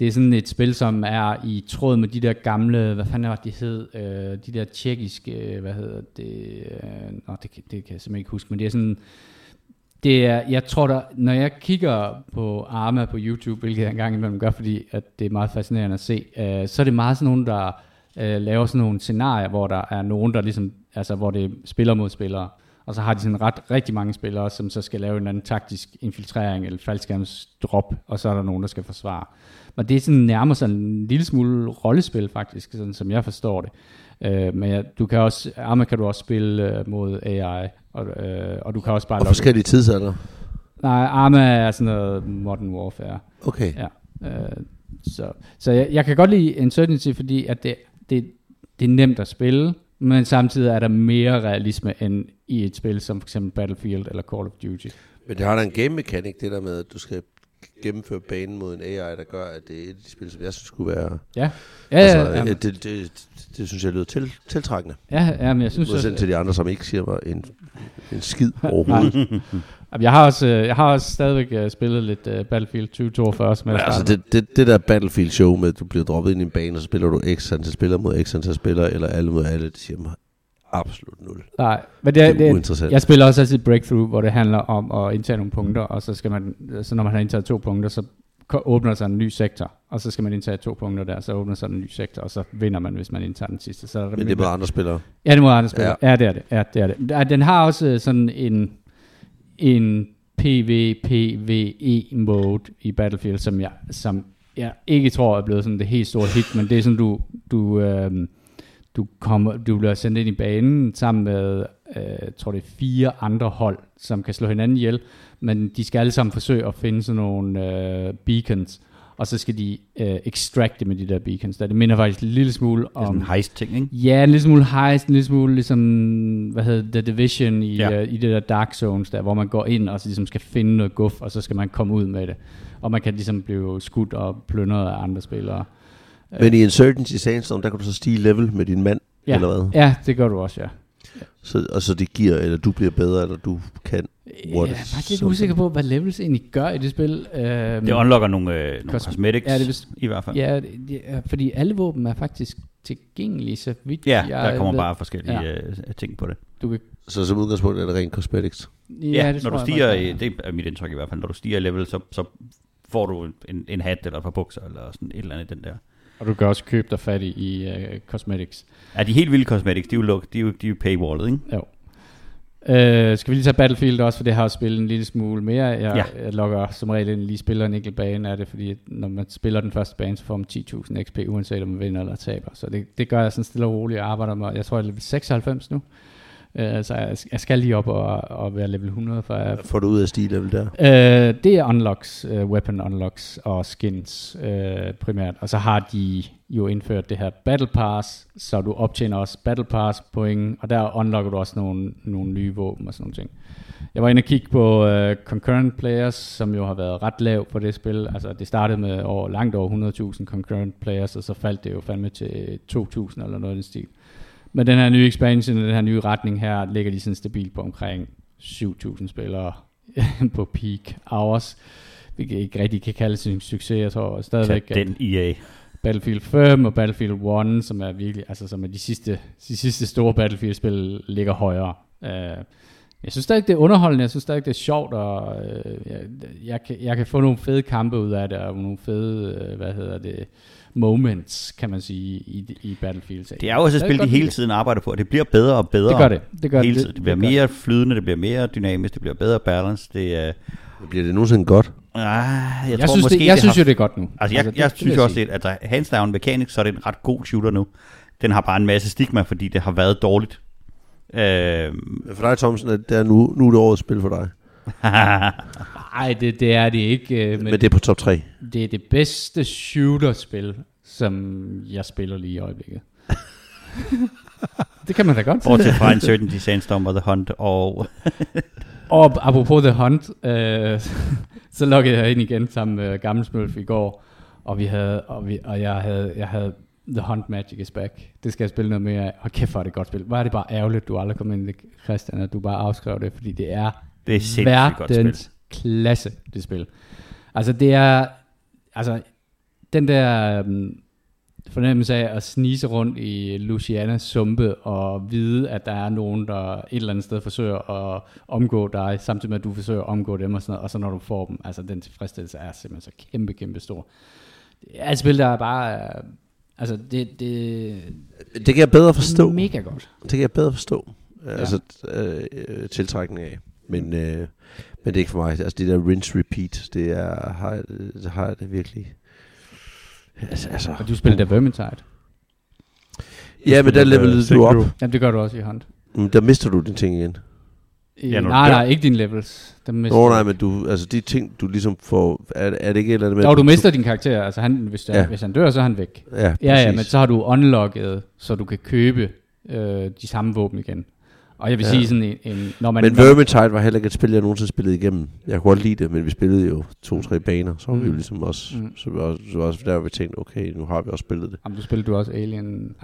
Det er sådan et spil, som er i tråd med de der gamle, hvad fanden var det, de hed, øh, de der tjekkiske, øh, hvad hedder det, øh, nå, det, det kan jeg simpelthen ikke huske, men det er sådan, det er, jeg tror der, når jeg kigger på Arma på YouTube, hvilket jeg engang imellem gør, fordi at det er meget fascinerende at se, øh, så er det meget sådan nogen, der øh, laver sådan nogle scenarier, hvor der er nogen, der ligesom, altså hvor det er spiller mod spillere, og så har de sådan ret rigtig mange spillere, som så skal lave en eller anden taktisk infiltrering eller faldskærmsdrop, og så er der nogen, der skal forsvare. Men det er sådan nærmer sig en lille smule rollespil faktisk, sådan som jeg forstår det. Øh, men ja, du kan også, Arma kan du også spille øh, mod AI, og, øh, og du kan også bare Og forskellige tidsalder? Nej, Arma er sådan noget Modern Warfare. Okay. Ja. Øh, så så jeg, jeg kan godt lide Uncertainty, fordi at det, det, det er nemt at spille, men samtidig er der mere realisme end i et spil som for eksempel Battlefield eller Call of Duty. Men det har da en game mechanic, det der med, at du skal gennemføre banen mod en AI, der gør, at det er et af de spil, som jeg synes skulle være... Ja, ja, altså, ja, ja, det, det, det, det, synes jeg lyder til, tiltrækkende. ja, ja men jeg synes Modsat også, til de andre, som ikke siger mig en, en skid overhovedet. Jeg har også, øh, jeg har også stadigvæk øh, spillet lidt Battlefield 2042, som jeg Men altså, det, det, det der Battlefield show med, at du bliver droppet ind i en bane, og så spiller du x antal spillere mod x antal spillere, eller alle mod alle, det siger mig absolut nul. Nej, men det, Det er, er det, jeg spiller også altid Breakthrough, hvor det handler om at indtage nogle punkter, og så skal man, så når man har indtaget to punkter, så åbner sig en ny sektor, og så skal man indtage to punkter der, så åbner sig en ny sektor, og så vinder man, hvis man indtager den sidste. Så er der Men det er med andre spillere. Ja, det må andre spille. Ja. ja, det er det. Ja, det er det. Den har også øh, sådan en, en PvPvE-mode i Battlefield, som jeg, som jeg ikke tror er blevet sådan det helt store hit, men det er sådan, du, du, øh, du, kommer, du bliver sendt ind i banen sammen med, øh, tror det er fire andre hold, som kan slå hinanden ihjel, men de skal alle sammen forsøge at finde sådan nogle øh, beacons, og så skal de øh, extracte med de der beacons. Der. Det minder faktisk en lille smule Det er sådan om... en heist-ting, ikke? Ja, en lille smule heist, en lille smule ligesom, hvad hedder The Division i, Ja. uh, i det der Dark Zones der, hvor man går ind og så ligesom skal finde noget guf, og så skal man komme ud med det. Og man kan ligesom blive skudt og plyndret af andre spillere. Men i Insurgency Sandstorm, der kan du så stige level med din mand, ja. eller hvad? Ja, det gør du også, ja. Så, og så det giver, eller du bliver bedre, eller du kan. Jeg What er is faktisk lidt usikker på, hvad levels egentlig gør i det spil. Øhm, Det unlocker nogle, øh, nogle Cos- cosmetics, Ja, det er vist- i hvert fald. Ja, er- fordi alle våben er faktisk tilgængelige, så vidt Ja, jeg der kommer ved. bare forskellige Ja. øh, ting på det. Du kan, Så som udgangspunkt er det rent cosmetics. ja, Ja, det når du jeg stiger, ja. det er mit indtryk i hvert fald, når du stiger i level, så, så får du en, en hat eller et par bukser, eller sådan et eller andet den der. Og du kan også købe dig fat i, i uh, cosmetics. Ja, de helt vilde cosmetics, de er jo, luk, de er jo, de er jo paywallet, ikke? Jo. Uh, skal vi lige tage Battlefield også, for det har jeg spillet en lille smule mere. Jeg, Ja. jeg logger som regel ind lige spiller en enkelt bane af det, fordi når man spiller den første bane, så får man 10.000 XP, uanset om man vinder eller taber. Så det, det gør jeg sådan stille og roligt. Jeg arbejder med, jeg tror jeg er level 96 nu. Uh, så jeg, jeg skal lige op og, og være level 100, for jeg Hvad får du ud af stige level der? Øh, det er unlocks, uh, weapon unlocks og skins uh, primært. Og så har de jo indført det her Battle Pass, så du optjener også Battle Pass point, og der unlocker du også nogle, nogle nye våben og sådan nogle ting. Jeg var inde og kigge på uh, concurrent players, som jo har været ret lav på det spil. Altså det startede med over, langt over 100.000 concurrent players, og så faldt det jo fandme til 2.000 eller noget i den stil. Men den her nye expansion, den her nye retning her, ligger de sådan stabilt på omkring 7.000 spillere på peak hours. Det kan ikke rigtig kan kaldes en succes. Jeg tror stadigvæk, Tag den EA. Battlefield 5 og Battlefield 1, som er virkelig, altså som er de sidste, de sidste store Battlefield-spil, ligger højere. Uh, jeg synes stadig, det er underholdende, jeg synes stadig, det er sjovt, og uh, jeg, jeg, kan, jeg kan få nogle fede kampe ud af det, og nogle fede, uh, hvad hedder det, moments, kan man sige, i, i Battlefield. Det er jo også et spil, de hele det. tiden arbejder på, og det bliver bedre og bedre. Det gør det. Det gør hele det. tiden. Det bliver gør mere flydende, det bliver mere dynamisk, det bliver bedre balance. Det er... Bliver det nogensinde godt? Ah, jeg, Jeg, tror synes, måske, det, jeg synes har... jo, det er godt nu. Altså, jeg, det- jeg det synes jo også, det, at hands down mechanics, så er det en ret god shooter nu. Den har bare en masse stigma, fordi det har været dårligt. Øh, For dig, Thomsen, er det er nu, nu er det årets spil for dig. Nej, det, det er det ikke, øh, Men, men det er på top 3. det er det bedste shooterspil, som jeg spiller lige i øjeblikket. det kan man da godt sige. bortset fra Uncertainty, Sandstorm og The Hunt, og Og apropos The Hunt, øh, så loggede jeg ind igen sammen med Gammel Smølf i går, og, vi havde, og, vi, og jeg, havde, jeg havde The Hunt Magic is back. Det skal jeg spille noget mere af. Og kæft, hvor er det et godt spil. Hvor er det bare ærgerligt, du aldrig kom ind i Christian, at du bare afskrev det, fordi det er det er sindssygt godt spil. Klasse, det spil. Altså det er, altså den der um, fornemmelse af at snise rundt i Lucianas sumpe og vide, at der er nogen, der et eller andet sted forsøger at omgå dig, samtidig med at du forsøger at omgå dem og sådan noget, og så når du får dem, altså den tilfredsstillelse er simpelthen så kæmpe, kæmpe stor. Det er et spil, der er bare, øh, altså det, det Det kan jeg bedre forstå. mega godt. Det kan jeg bedre forstå. Ja. Altså øh, øh, tiltrækning af. Men, øh, men det er ikke for mig. Altså det der rinse repeat, det er, har, det har jeg det virkelig. Altså, altså. Og du spiller der Vermintide. Ja, men der levelede du op. Jamen det gør du også i Hunt. Men der mister du dine ting igen. I, Ja, du nej, nej, ikke dine levels. Dem mister Nå du. nej, men du, altså de ting, du ligesom får, er, er det ikke et eller andet med... Jo, at du mister din karakter. Altså han, hvis, der, Ja. ja. hvis han dør, så er han væk. Ja, Ja, ja, præcis. men så har du unlocket, så du kan købe øh, de samme våben igen. Og jeg vil Ja. sige sådan en, en når man... Men Vermintide var heller ikke et spil, jeg nogensinde spillede igennem. Jeg kunne godt lide det, men vi spillede jo to-tre baner, så var mm. vi jo Mm. ligesom også, mm. Så, var, så var også der, vi tænkte, okay, nu har vi også spillet det. Jamen, du spillede du også Alien...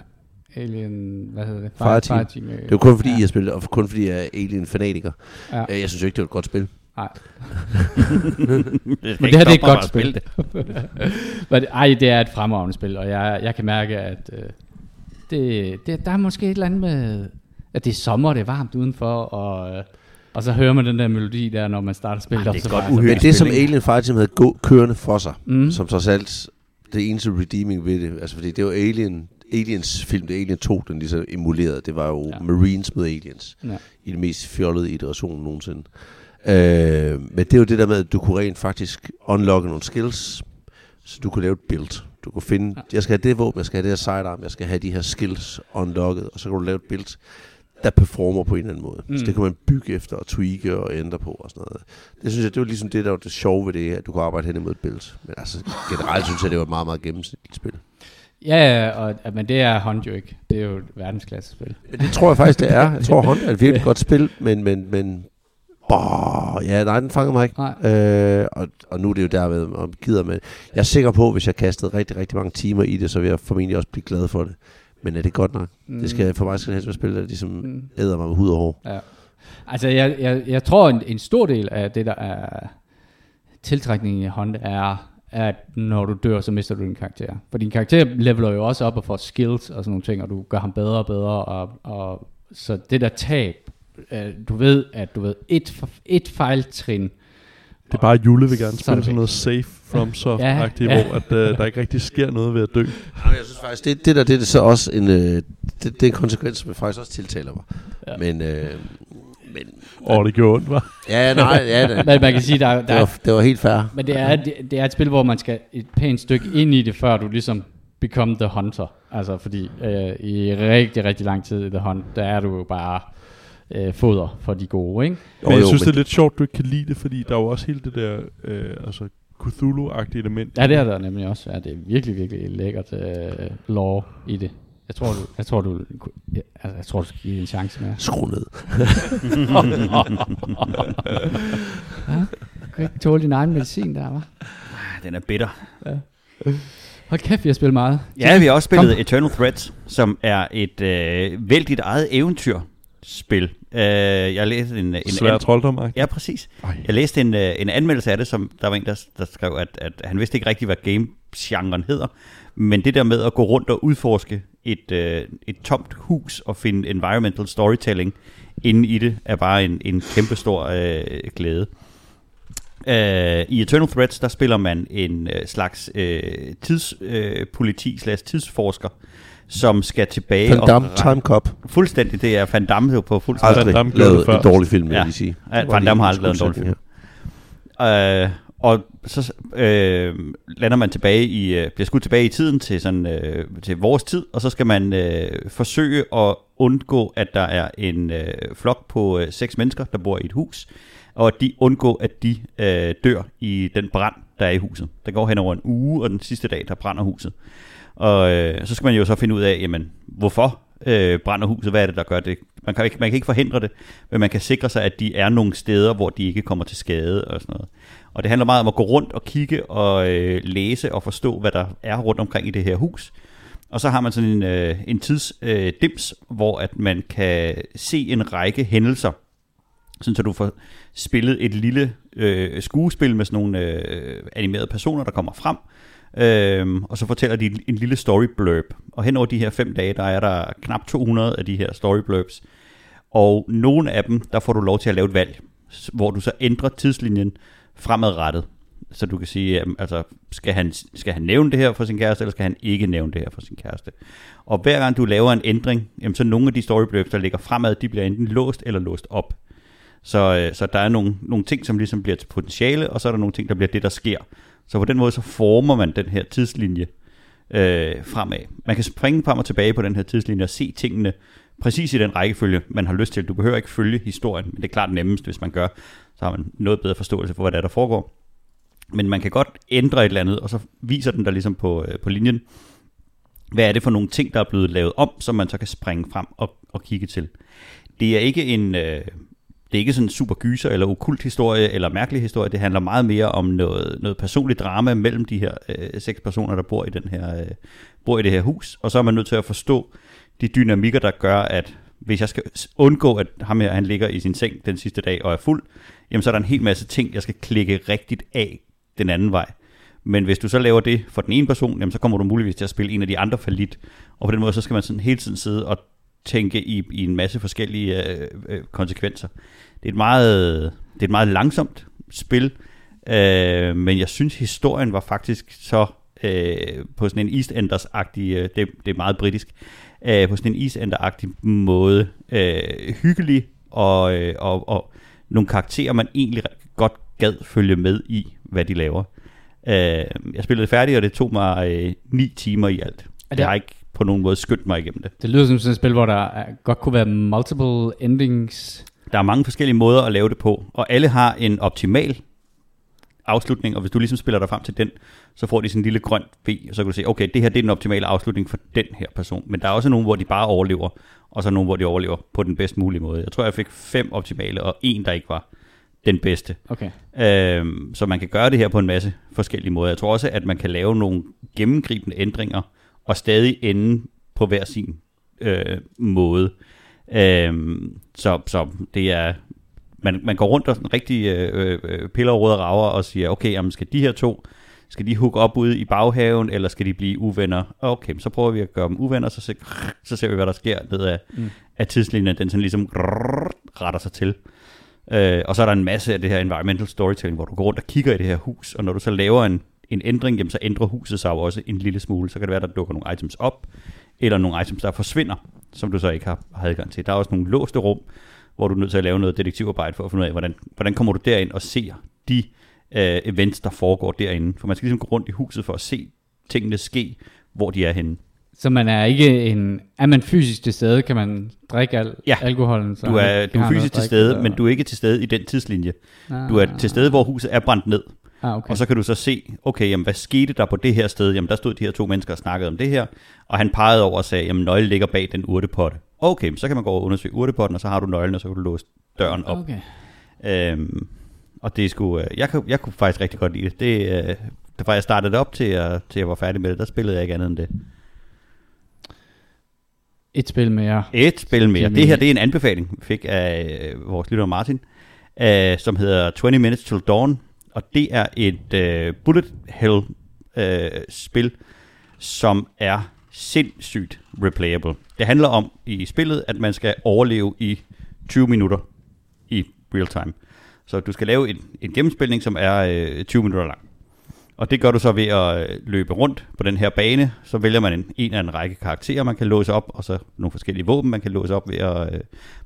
Alien... Hvad hedder det? Fireteam. Fireteam øh, Det var kun fordi, ja. jeg spillede, og kun fordi jeg er Alien-fanatiker. Ja. Øh, Jeg synes jo ikke, det var et godt spil. Nej. det Men det her det er et godt spil. det. Men ej, det er et fremragende spil, og jeg, jeg kan mærke, at øh, det, det, der er måske et eller andet med, at det er sommer, det er varmt udenfor, og, øh, og så hører man den der melodi der, når man starter spillet Ej, op. det er så godt. Men det, som spil, ikke? Alien Fireteam havde gå, kørende for sig, Mm. som trods alt det eneste redeeming ved det, altså fordi det var Alien, Aliens film, det Alien 2, den ligesom emulerede, det var jo Ja. ja. Marines mod Aliens, Ja. i den mest fjollede iteration nogensinde. Øh, men det er jo det der med, at du kunne rent faktisk unlocke nogle skills, så du kunne lave et build. Du kunne finde, Ja. jeg skal have det våben, jeg skal have det her sidearm, jeg skal have de her skills unlocket, og så kan du lave et build, der performer på en eller anden måde. Mm. Så det kan man bygge efter og tweake og ændre på og sådan noget. Det synes jeg, det var ligesom det, der var det sjove ved det, at du kunne arbejde hen imod et build. Men altså, generelt synes jeg, det var et meget, meget gennemsnitligt spil. Ja, og, men det er Hunt jo ikke. Det er jo et verdensklasse spil. Men det tror jeg faktisk, det er. Jeg tror, Hunt er et virkelig godt spil, men, men, men Boah, ja, nej, den fanger mig ikke. Nej. Øh, og, og nu er det jo derved, om gider med. Jeg er sikker på, hvis jeg kastede rigtig, rigtig mange timer i det, så vil jeg formentlig også blive glad for det. Men er det godt nok? Mm. Det skal, for mig skal det helst være spil, der ligesom Mm. æder mig med hud og hår. Ja. Altså, jeg, jeg, jeg tror, en, en stor del af det, der er tiltrækningen i Hunt, er, at når du dør, så mister du din karakter. For din karakter leveler jo også op og får skills og sådan nogle ting, og du gør ham bedre og bedre. Og, og, så det der tab, øh, du ved, at du ved, et, et fejltrin, Det er bare, at Jule vil gerne er spille det sådan noget safe from soft-agtigt, Ja, ja. hvor at, øh, der ikke rigtig sker noget ved at dø. Jamen, jeg synes faktisk, det, det der, det er så også en, øh, det, det er en konsekvens, som faktisk også tiltaler mig. Ja. Men, øh, men, Åh, det gjorde ondt, var. ja, nej, ja, det, men man kan sige, der, det, der, var, det var helt fair. Men det er, det, det er et spil, hvor man skal et pænt stykke ind i det, før du ligesom become the hunter. Altså fordi øh, i rigtig, rigtig lang tid i The Hunt, der er du jo bare øh, foder for de gode, ikke? Men jeg jo, synes, men- det er lidt sjovt, du ikke kan lide det, fordi der er jo også hele det der øh, altså Cthulhu-agtige element. Ja, det er der nemlig også. Ja, det er virkelig, virkelig lækkert øh, lore i det. Jeg tror, du, jeg tror, du, ja, altså, jeg tror, du skal give en chance mere. Skru ned. Du kan ikke tåle din egen medicin der, hva'? Den er bitter. Hold kæft, vi har spillet meget. Ja, vi har også spillet Kom. Eternal Threats, som er et øh, vældigt eget eventyrspil. Øh, jeg læste en... en Svær trolddom -agtigt. Ja, præcis. Ej. Jeg læste en, øh, en anmeldelse af det, som der var en, der, der skrev, at, at han vidste ikke rigtigt, hvad game-genren hedder. Men det der med at gå rundt og udforske et, øh, et tomt hus og finde environmental storytelling inde i det, er bare en, en kæmpe stor øh, glæde. Øh, I Eternal Threats, der spiller man en øh, slags øh, tidspoliti politi slash tidsforsker, som skal tilbage Van Damme, og... Time Cop. Fuldstændig, det er Van Damme jo på fuldstændig. Aldrig Damme lavet en dårlig film, vil Ja. jeg lige sige. Ja, Van Damme har aldrig lavet en dårlig film. Øh, og så øh, lander man tilbage i, øh, bliver skudt tilbage i tiden til, sådan, øh, til vores tid, og så skal man øh, forsøge at undgå, at der er en øh, flok på øh, seks mennesker, der bor i et hus, og at de undgå, at de øh, dør i den brand, der er i huset. Der går hen over en uge, og den sidste dag, der brænder huset. Og øh, så skal man jo så finde ud af, jamen, hvorfor øh, brænder huset? Hvad er det, der gør det? Man kan, ikke, man kan ikke forhindre det, men man kan sikre sig, at de er nogle steder, hvor de ikke kommer til skade og sådan noget. Og det handler meget om at gå rundt og kigge og øh, læse og forstå, hvad der er rundt omkring i det her hus. Og så har man sådan en, øh, en tidsdims, øh, dims, hvor at man kan se en række hændelser, sådan så du får spillet et lille øh, skuespil med sådan nogle øh, animerede personer, der kommer frem, Øhm, og så fortæller de en lille story blurb. Og hen over de her fem dage, der er der knap 200 af de her story blurbs. Og nogle af dem, der får du lov til at lave et valg, hvor du så ændrer tidslinjen fremadrettet. Så du kan sige, jamen, altså, skal han, skal han nævne det her for sin kæreste, eller skal han ikke nævne det her for sin kæreste? Og hver gang du laver en ændring, jamen, så nogle af de story blurbs, der ligger fremad, de bliver enten låst eller låst op. Så, øh, så der er nogle, nogle ting, som ligesom bliver til potentiale, og så er der nogle ting, der bliver det, der sker. Så på den måde, så former man den her tidslinje øh, fremad. Man kan springe frem og tilbage på den her tidslinje og se tingene præcis i den rækkefølge, man har lyst til. Du behøver ikke følge historien, men det er klart nemmest, hvis man gør. Så har man noget bedre forståelse for, hvad der, er, der foregår. Men man kan godt ændre et eller andet, og så viser den der ligesom på, øh, på linjen, hvad er det for nogle ting, der er blevet lavet om, som man så kan springe frem og, og kigge til. Det er ikke en... Øh, det er ikke sådan en super gyser eller okult historie eller mærkelig historie. Det handler meget mere om noget, noget personligt drama mellem de her øh, seks personer, der bor i, den her, øh, bor i det her hus. Og så er man nødt til at forstå de dynamikker, der gør, at hvis jeg skal undgå, at ham her, han ligger i sin seng den sidste dag og er fuld, jamen så er der en hel masse ting, jeg skal klikke rigtigt af den anden vej. Men hvis du så laver det for den ene person, jamen så kommer du muligvis til at spille en af de andre for lidt. Og på den måde, så skal man sådan hele tiden sidde og tænke i, i en masse forskellige øh, øh, konsekvenser. Det er et meget, det er et meget langsomt spil, øh, men jeg synes, historien var faktisk så øh, på sådan en EastEnders-agtig, øh, det, det er meget britisk, øh, på sådan en EastEnder-agtig måde øh, hyggelig, og, øh, og, og nogle karakterer, man egentlig godt gad følge med i, hvad de laver. Øh, jeg spillede færdig, og det tog mig øh, ni timer i alt. Er det- Jeg har ikke på nogen måde skyndt mig igennem det. Det lyder som sådan et spil, hvor der er, godt kunne være multiple endings. Der er mange forskellige måder at lave det på, og alle har en optimal afslutning, og hvis du ligesom spiller dig frem til den, så får de sådan en lille grøn V, og så kan du se, okay, det her det er den optimale afslutning for den her person. Men der er også nogle, hvor de bare overlever, og så nogle, hvor de overlever på den bedst mulige måde. Jeg tror, jeg fik fem optimale, og en, der ikke var den bedste. Okay. Øhm, så man kan gøre det her på en masse forskellige måder. Jeg tror også, at man kan lave nogle gennemgribende ændringer, og stadig ende på hver sin øh, måde. Øhm, så, så det er, man, man går rundt og sådan rigtig øh, øh, piller og råder rager og siger, okay, jamen skal de her to, skal de hook op ude i baghaven, eller skal de blive uvenner? Okay, så prøver vi at gøre dem uvenner, så ser, så ser vi, hvad der sker ned af, mm. af tidslinjen, den sådan ligesom retter sig til. Øh, og så er der en masse af det her environmental storytelling, hvor du går rundt og kigger i det her hus, og når du så laver en, en ændring, jamen, så ændrer huset sig jo også en lille smule. Så kan det være, der dukker nogle items op, eller nogle items, der forsvinder, som du så ikke har, har adgang til. Der er også nogle låste rum, hvor du er nødt til at lave noget detektivarbejde for at finde ud af, hvordan, hvordan kommer du derind og ser de øh, events, der foregår derinde. For man skal ligesom gå rundt i huset for at se tingene ske, hvor de er henne. Så man er ikke en... Er man fysisk til stede, kan man drikke al Ja. alkoholen? Så Du er, du er fysisk til stede, men du er ikke til stede i den tidslinje. Ah, Du er til stede, hvor huset er brændt ned. Ah, okay. Og så kan du så se, okay, jamen, hvad skete der på det her sted? Jamen, der stod de her to mennesker og snakkede om det her, og han pegede over og sagde, jamen, nøglen ligger bag den urtepotte. Okay, så kan man gå og undersøge urtepotten, og så har du nøglen, og så kan du låse døren op. Okay. Øhm, og det skulle, jeg, kunne, jeg kunne faktisk rigtig godt lide det. det øh, da jeg startede det op til, at, til jeg var færdig med det, der spillede jeg ikke andet end det. Et spil mere. Et spil mere. Det her det er en anbefaling, vi fik af øh, vores lytter Martin, øh, som hedder 20 Minutes Till Dawn. Og det er et øh, bullet hell øh, spil, som er sindssygt replayable. Det handler om i spillet, at man skal overleve i 20 minutter i real time. Så du skal lave en, en gennemspilning, som er øh, 20 minutter lang. Og det gør du så ved at øh, løbe rundt på den her bane. Så vælger man en, en af en række karakterer, man kan låse op, og så nogle forskellige våben, man kan låse op ved at... Øh,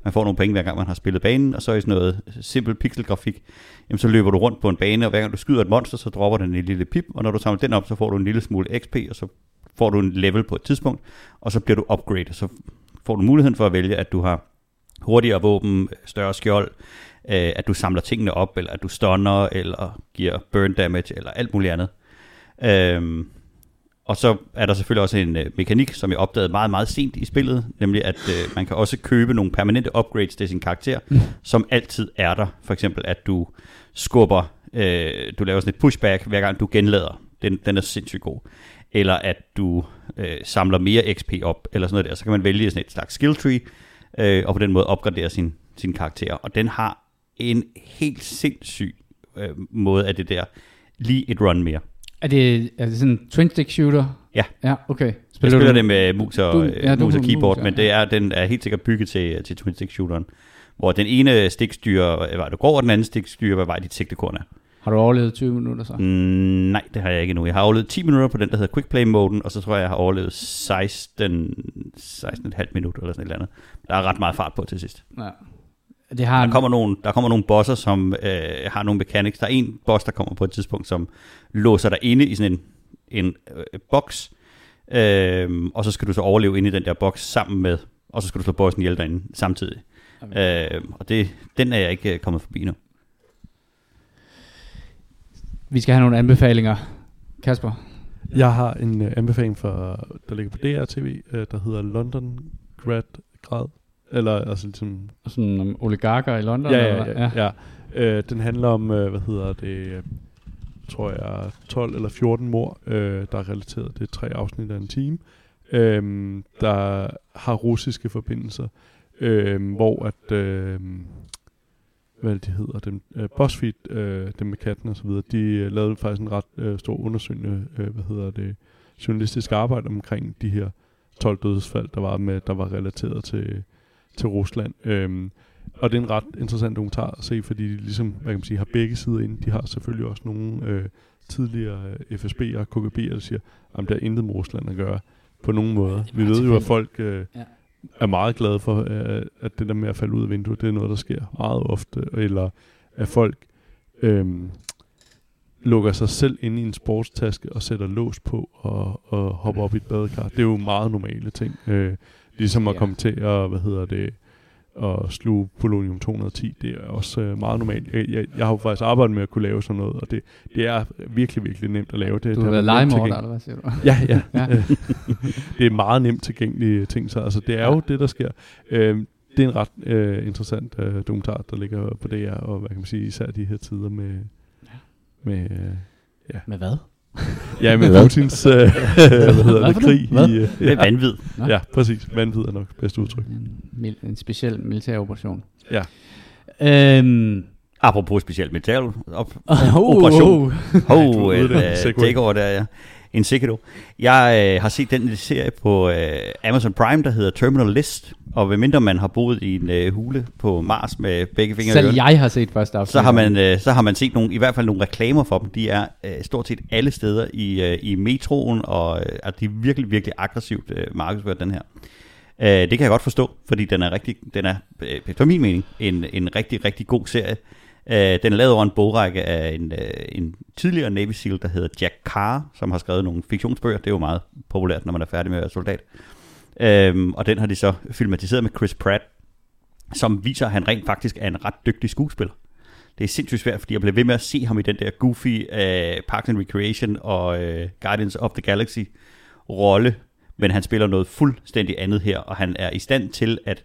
man får nogle penge, hver gang man har spillet banen, og så i sådan noget simpel pixelgrafik, jamen så løber du rundt på en bane, og hver gang du skyder et monster, så dropper den en lille pip, og når du samler den op, så får du en lille smule XP, og så får du en level på et tidspunkt, og så bliver du upgraded, så får du muligheden for at vælge, at du har hurtigere våben, større skjold, øh, at du samler tingene op, eller at du stunner, eller giver burn damage, eller alt muligt andet. Øhm, og så er der selvfølgelig også en øh, mekanik, som jeg opdagede meget, meget sent i spillet, nemlig at øh, man kan også købe nogle permanente upgrades til sin karakter, mm. som altid er der. For eksempel, at du skubber, øh, du laver sådan et pushback, hver gang du genlader. Den, den er sindssygt god. Eller at du øh, samler mere XP op, eller sådan noget der. Så kan man vælge sådan et slags skill tree, øh, og på den måde opgradere sin, sin karakter. Og den har en helt sindssyg øh, måde af det der. Lige et run mere. Er det, er det sådan en twin stick shooter? Ja. Ja, okay. Jeg spiller du- det med mus og, du- ja, du mus og keyboard, mus, ja, men det er, den er helt sikkert bygget til, til twin stick shooteren. Hvor den ene stik styrer, hvad vej du går, og den anden stik styrer, hvad vej dit sigtekorn er. Har du overlevet 20 minutter så? Mm, nej, det har jeg ikke endnu. Jeg har overlevet 10 minutter på den, der hedder quick play moden, og så tror jeg, jeg har overlevet 16, 16,5 minutter eller sådan et eller andet. Der er ret meget fart på til sidst. Ja. Det har Der kommer nogle, der kommer nogle bosser, som øh, har nogle mechanics. Der er en boss, der kommer på et tidspunkt, som låser dig inde i sådan en, en øh, boks, øh, og så skal du så overleve inde i den der boks sammen med, og så skal du slå bossen ihjel derinde samtidig. Øh, og det, den er jeg ikke øh, kommet forbi nu. Vi skal have nogle anbefalinger. Kasper? Jeg har en uh, anbefaling, for, der ligger på DR-TV, uh, der hedder London Grad Grad. Eller altså ligesom... Sådan om oligarker i London? Ja, eller ja, hvad? ja. ja. Uh, den handler om, uh, hvad hedder det, øh, tror jeg, 12 eller 14 mor, uh, der er relateret. Det er tre afsnit af en time, um, der har russiske forbindelser, um, hvor at... Uh, hvad det, de hedder, dem, uh, BuzzFeed, uh, dem med katten og så videre, de uh, lavede faktisk en ret uh, stor undersøgende, uh, hvad hedder det, journalistisk arbejde omkring de her 12 dødsfald, der var med, der var relateret til, til Rusland. Um, og det er en ret interessant dokumentar at se, fordi de ligesom, hvad kan man sige, har begge sider inde. De har selvfølgelig også nogle øh, tidligere øh, FSB'er og KGB'er, der siger, at der er intet med Rusland at gøre på nogen måde. Vi ved jo, at folk øh, Ja. er meget glade for, øh, at det der med at falde ud af vinduet, det er noget, der sker meget ofte. Eller at folk øh, lukker sig selv ind i en sportstaske og sætter lås på og, og hopper op i et badekar. Det er jo meget normale ting. Øh, ligesom at Ja. komme til at, hvad hedder det, at sluge polonium 210, det er også øh, meget normalt. Jeg, jeg, jeg har jo faktisk arbejdet med at kunne lave sådan noget, og det, det er virkelig, virkelig nemt at lave. Det, Du har er været legemorder, eller hvad siger du? Ja, ja. Ja. ja. det er meget nemt tilgængelige ting, så altså, det er jo det, der sker. Øh, det er en ret øh, interessant øh, dokumentar, der ligger på DR, og hvad kan man sige, især de her tider med, med øh, Med hvad? Ja, med Hvad? Putins øh, hvad hedder Hvad det, krig. noget? I, øh, Det er ja, vanvid. Nå. ja, præcis. Vanvid er nok bedste udtryk. En, mil- en speciel militær operation. Ja. Øhm, Apropos specielt metal op, oh, operation. oh. Hov, du et ude der. uh, Segway. takeover der, ja. En Sekido. Jeg øh, har set den serie på øh, Amazon Prime, der hedder Terminal List. Og medmindre man har boet i en øh, hule på Mars med begge fingre Selv jeg har set første afsnit. så har man øh, så har man set nogle i hvert fald nogle reklamer for dem. De er øh, stort set alle steder i øh, i metroen og øh, at de er virkelig virkelig aggressivt øh, markedsført den her. Øh, det kan jeg godt forstå, fordi den er rigtig den er øh, for min mening en en rigtig rigtig god serie. Øh, den er lavet over en bogrække af en, øh, en tidligere Navy SEAL, der hedder Jack Carr, som har skrevet nogle fiktionsbøger. Det er jo meget populært, når man er færdig med at være soldat. Øhm, og den har de så filmatiseret med Chris Pratt, som viser, at han rent faktisk er en ret dygtig skuespiller. Det er sindssygt svært, fordi jeg blev ved med at se ham i den der goofy uh, Parks and Recreation og uh, Guardians of the Galaxy rolle, men han spiller noget fuldstændig andet her, og han er i stand til at...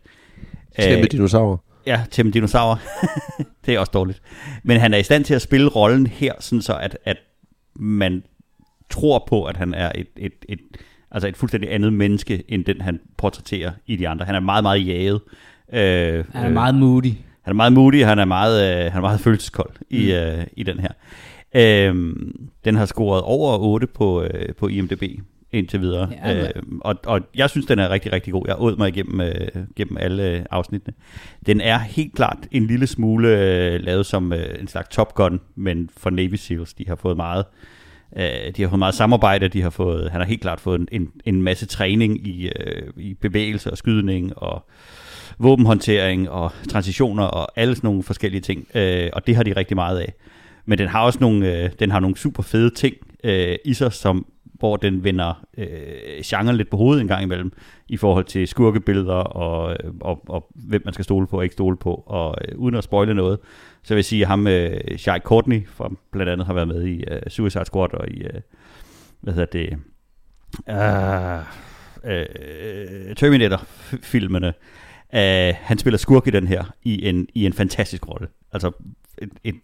Tæmme dinosaurer. Ja, tæmme dinosaurer. det er også dårligt. Men han er i stand til at spille rollen her, sådan så at, at man tror på, at han er et, et, et, altså et fuldstændig andet menneske, end den han portrætterer i de andre. Han er meget, meget jaget. Øh, Han er meget moody. han er meget modig, han er meget, øh, han er meget følelseskold i, øh, i den her. Øhm, den har scoret over 8 på, øh, på IMDb indtil videre. Ja, øh, og, og jeg synes, den er rigtig, rigtig god. Jeg åd mig igennem, øh, gennem alle afsnittene. Den er helt klart en lille smule øh, lavet som øh, en slags Top Gun, men for Navy Seals. De har fået meget øh, de har fået meget samarbejde, de har fået, han har helt klart fået en, en, en masse træning i, øh, i bevægelse og skydning og våbenhåndtering og transitioner og alle sådan nogle forskellige ting. Øh, og det har de rigtig meget af. Men den har også nogle, øh, den har nogle super fede ting øh, i sig, som, hvor den vender øh, genren lidt på hovedet en gang imellem, i forhold til skurkebilleder og, øh, og, og hvem man skal stole på og ikke stole på. Og øh, uden at spoile noget, så vil jeg sige, at ham, øh, Shai Courtney, fra blandt andet har været med i øh, Suicide Squad og i, øh, hvad hedder det, ah, øh, øh, Terminator-filmene. øh, han spiller skurk i den her, i en, i en fantastisk rolle. Altså et, et,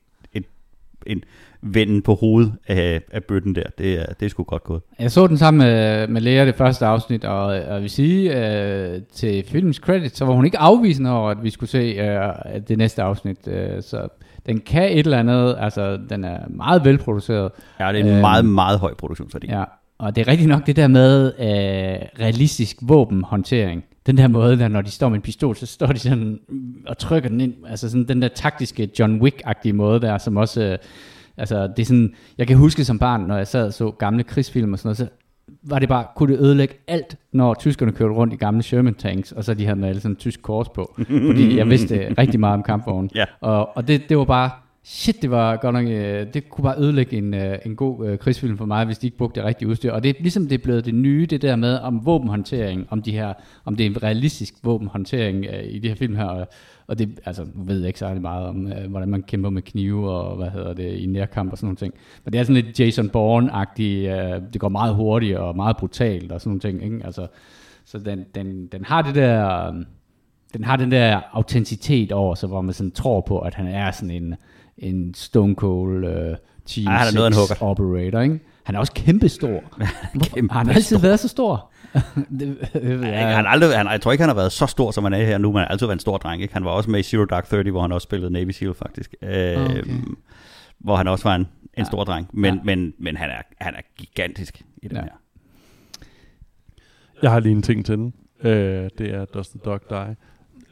en venden på hovedet af, af bøtten der. Det er, det er sgu godt gået. Jeg så den sammen med, med Lea det første afsnit, og, og vil sige, øh, til filmens credit, så var hun ikke afvisende over, at vi skulle se øh, det næste afsnit. Øh, så den kan et eller andet, altså den er meget velproduceret. Ja, det er en Øhm, meget, meget høj produktionsværdi. Ja, og det er rigtigt nok det der med øh, realistisk våbenhåndtering. Den der måde, der når de står med en pistol, så står de sådan og trykker den ind. Altså sådan den der taktiske John Wick-agtige måde der, som også... Øh, altså det er sådan... Jeg kan huske som barn, når jeg sad og så gamle krigsfilm og sådan noget, så var det bare, kunne det ødelægge alt, når tyskerne kørte rundt i gamle Sherman tanks, og så de havde malet sådan en tysk kors på. fordi jeg vidste rigtig meget om kampvognen. Ja. Og, og det, det var bare, shit, det var godt nok, øh, det kunne bare ødelægge en, øh, en god øh, krigsfilm for mig, hvis de ikke brugte det rigtige udstyr. Og det er ligesom det er blevet det nye, det der med om våbenhåndtering, om, de her, om det er en realistisk våbenhåndtering øh, i de her film her. Og, og det, altså, nu ved jeg ikke særlig meget om, øh, hvordan man kæmper med knive og hvad hedder det, i nærkamp og sådan nogle ting. Men det er sådan lidt Jason Bourne-agtigt, øh, det går meget hurtigt og meget brutalt og sådan nogle ting, ikke? Altså, så den, den, den har det der... Øh, den har den der autenticitet over sig, hvor man sådan tror på, at han er sådan en, en Stone Cold uh, Team Ej, han er noget af en 6 hugger. operator, ikke? Han er også kæmpestor. Kæmpe har han altid været så stor? det, det, Ja. Han, har aldrig, han, jeg tror ikke, han har været så stor, som han er her nu, men han har altid været en stor dreng. Ikke? Han var også med i Zero Dark Thirty, hvor han også spillede Navy SEAL, faktisk. Øh, okay. Hvor han også var en, en Ja. stor dreng. Men, Ja. men, men han, er, han er gigantisk i den Ja. her. Jeg har lige en ting til den. Øh, det er Does the Dog Die.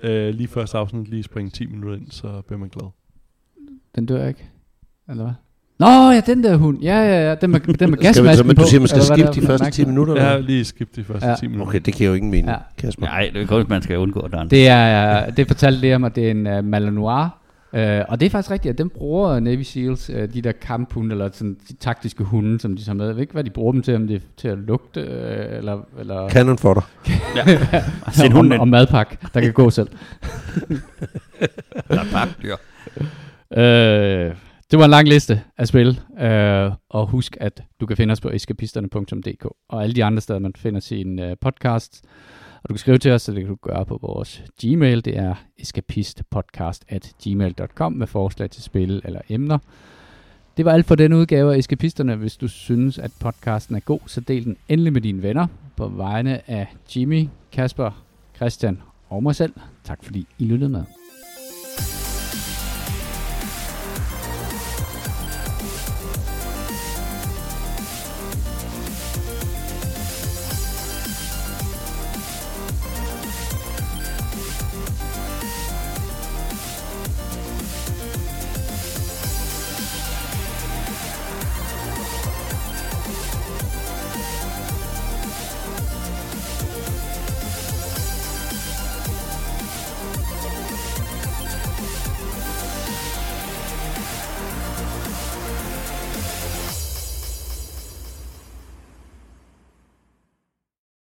Øh, lige første afsnit, lige springe 10 minutter ind, så bliver man glad. Den dør ikke, eller hvad? Nå, ja, den der hund. Ja, ja, ja, den med, den med Skal vi, gasmasken på. du siger, man skal der de første mærkeligt. 10 minutter? Eller? lige skiftet de første Ja. 10 minutter. Okay, det giver jo ingen mening, Ja. Kasper. Nej, det er godt, man skal undgå den. Det er, det fortalte det om, at det er en uh, Malinois Uh, og det er faktisk rigtigt, at dem bruger Navy Seals, uh, de der kamphunde, eller sådan, de taktiske hunde, som de tager med. Jeg ved ikke, hvad de bruger dem til, om det er til at lugte, uh, eller... eller Canon for dig. Ja. Og Send og, og madpakke, der kan gå selv. Der er pakdyr. Øh, det var en lang liste af spil, øh, og husk, at du kan finde os på eskapisterne.dk og alle de andre steder, man finder sin øh, podcast. Og du kan skrive til os, så det kan du gøre på vores Gmail. Det er escapistpodcast.gmail.com med forslag til spil eller emner. Det var alt for denne udgave af Eskapisterne. Hvis du synes, at podcasten er god, så del den endelig med dine venner på vegne af Jimmy, Kasper, Christian og mig selv. Tak fordi I lyttede med.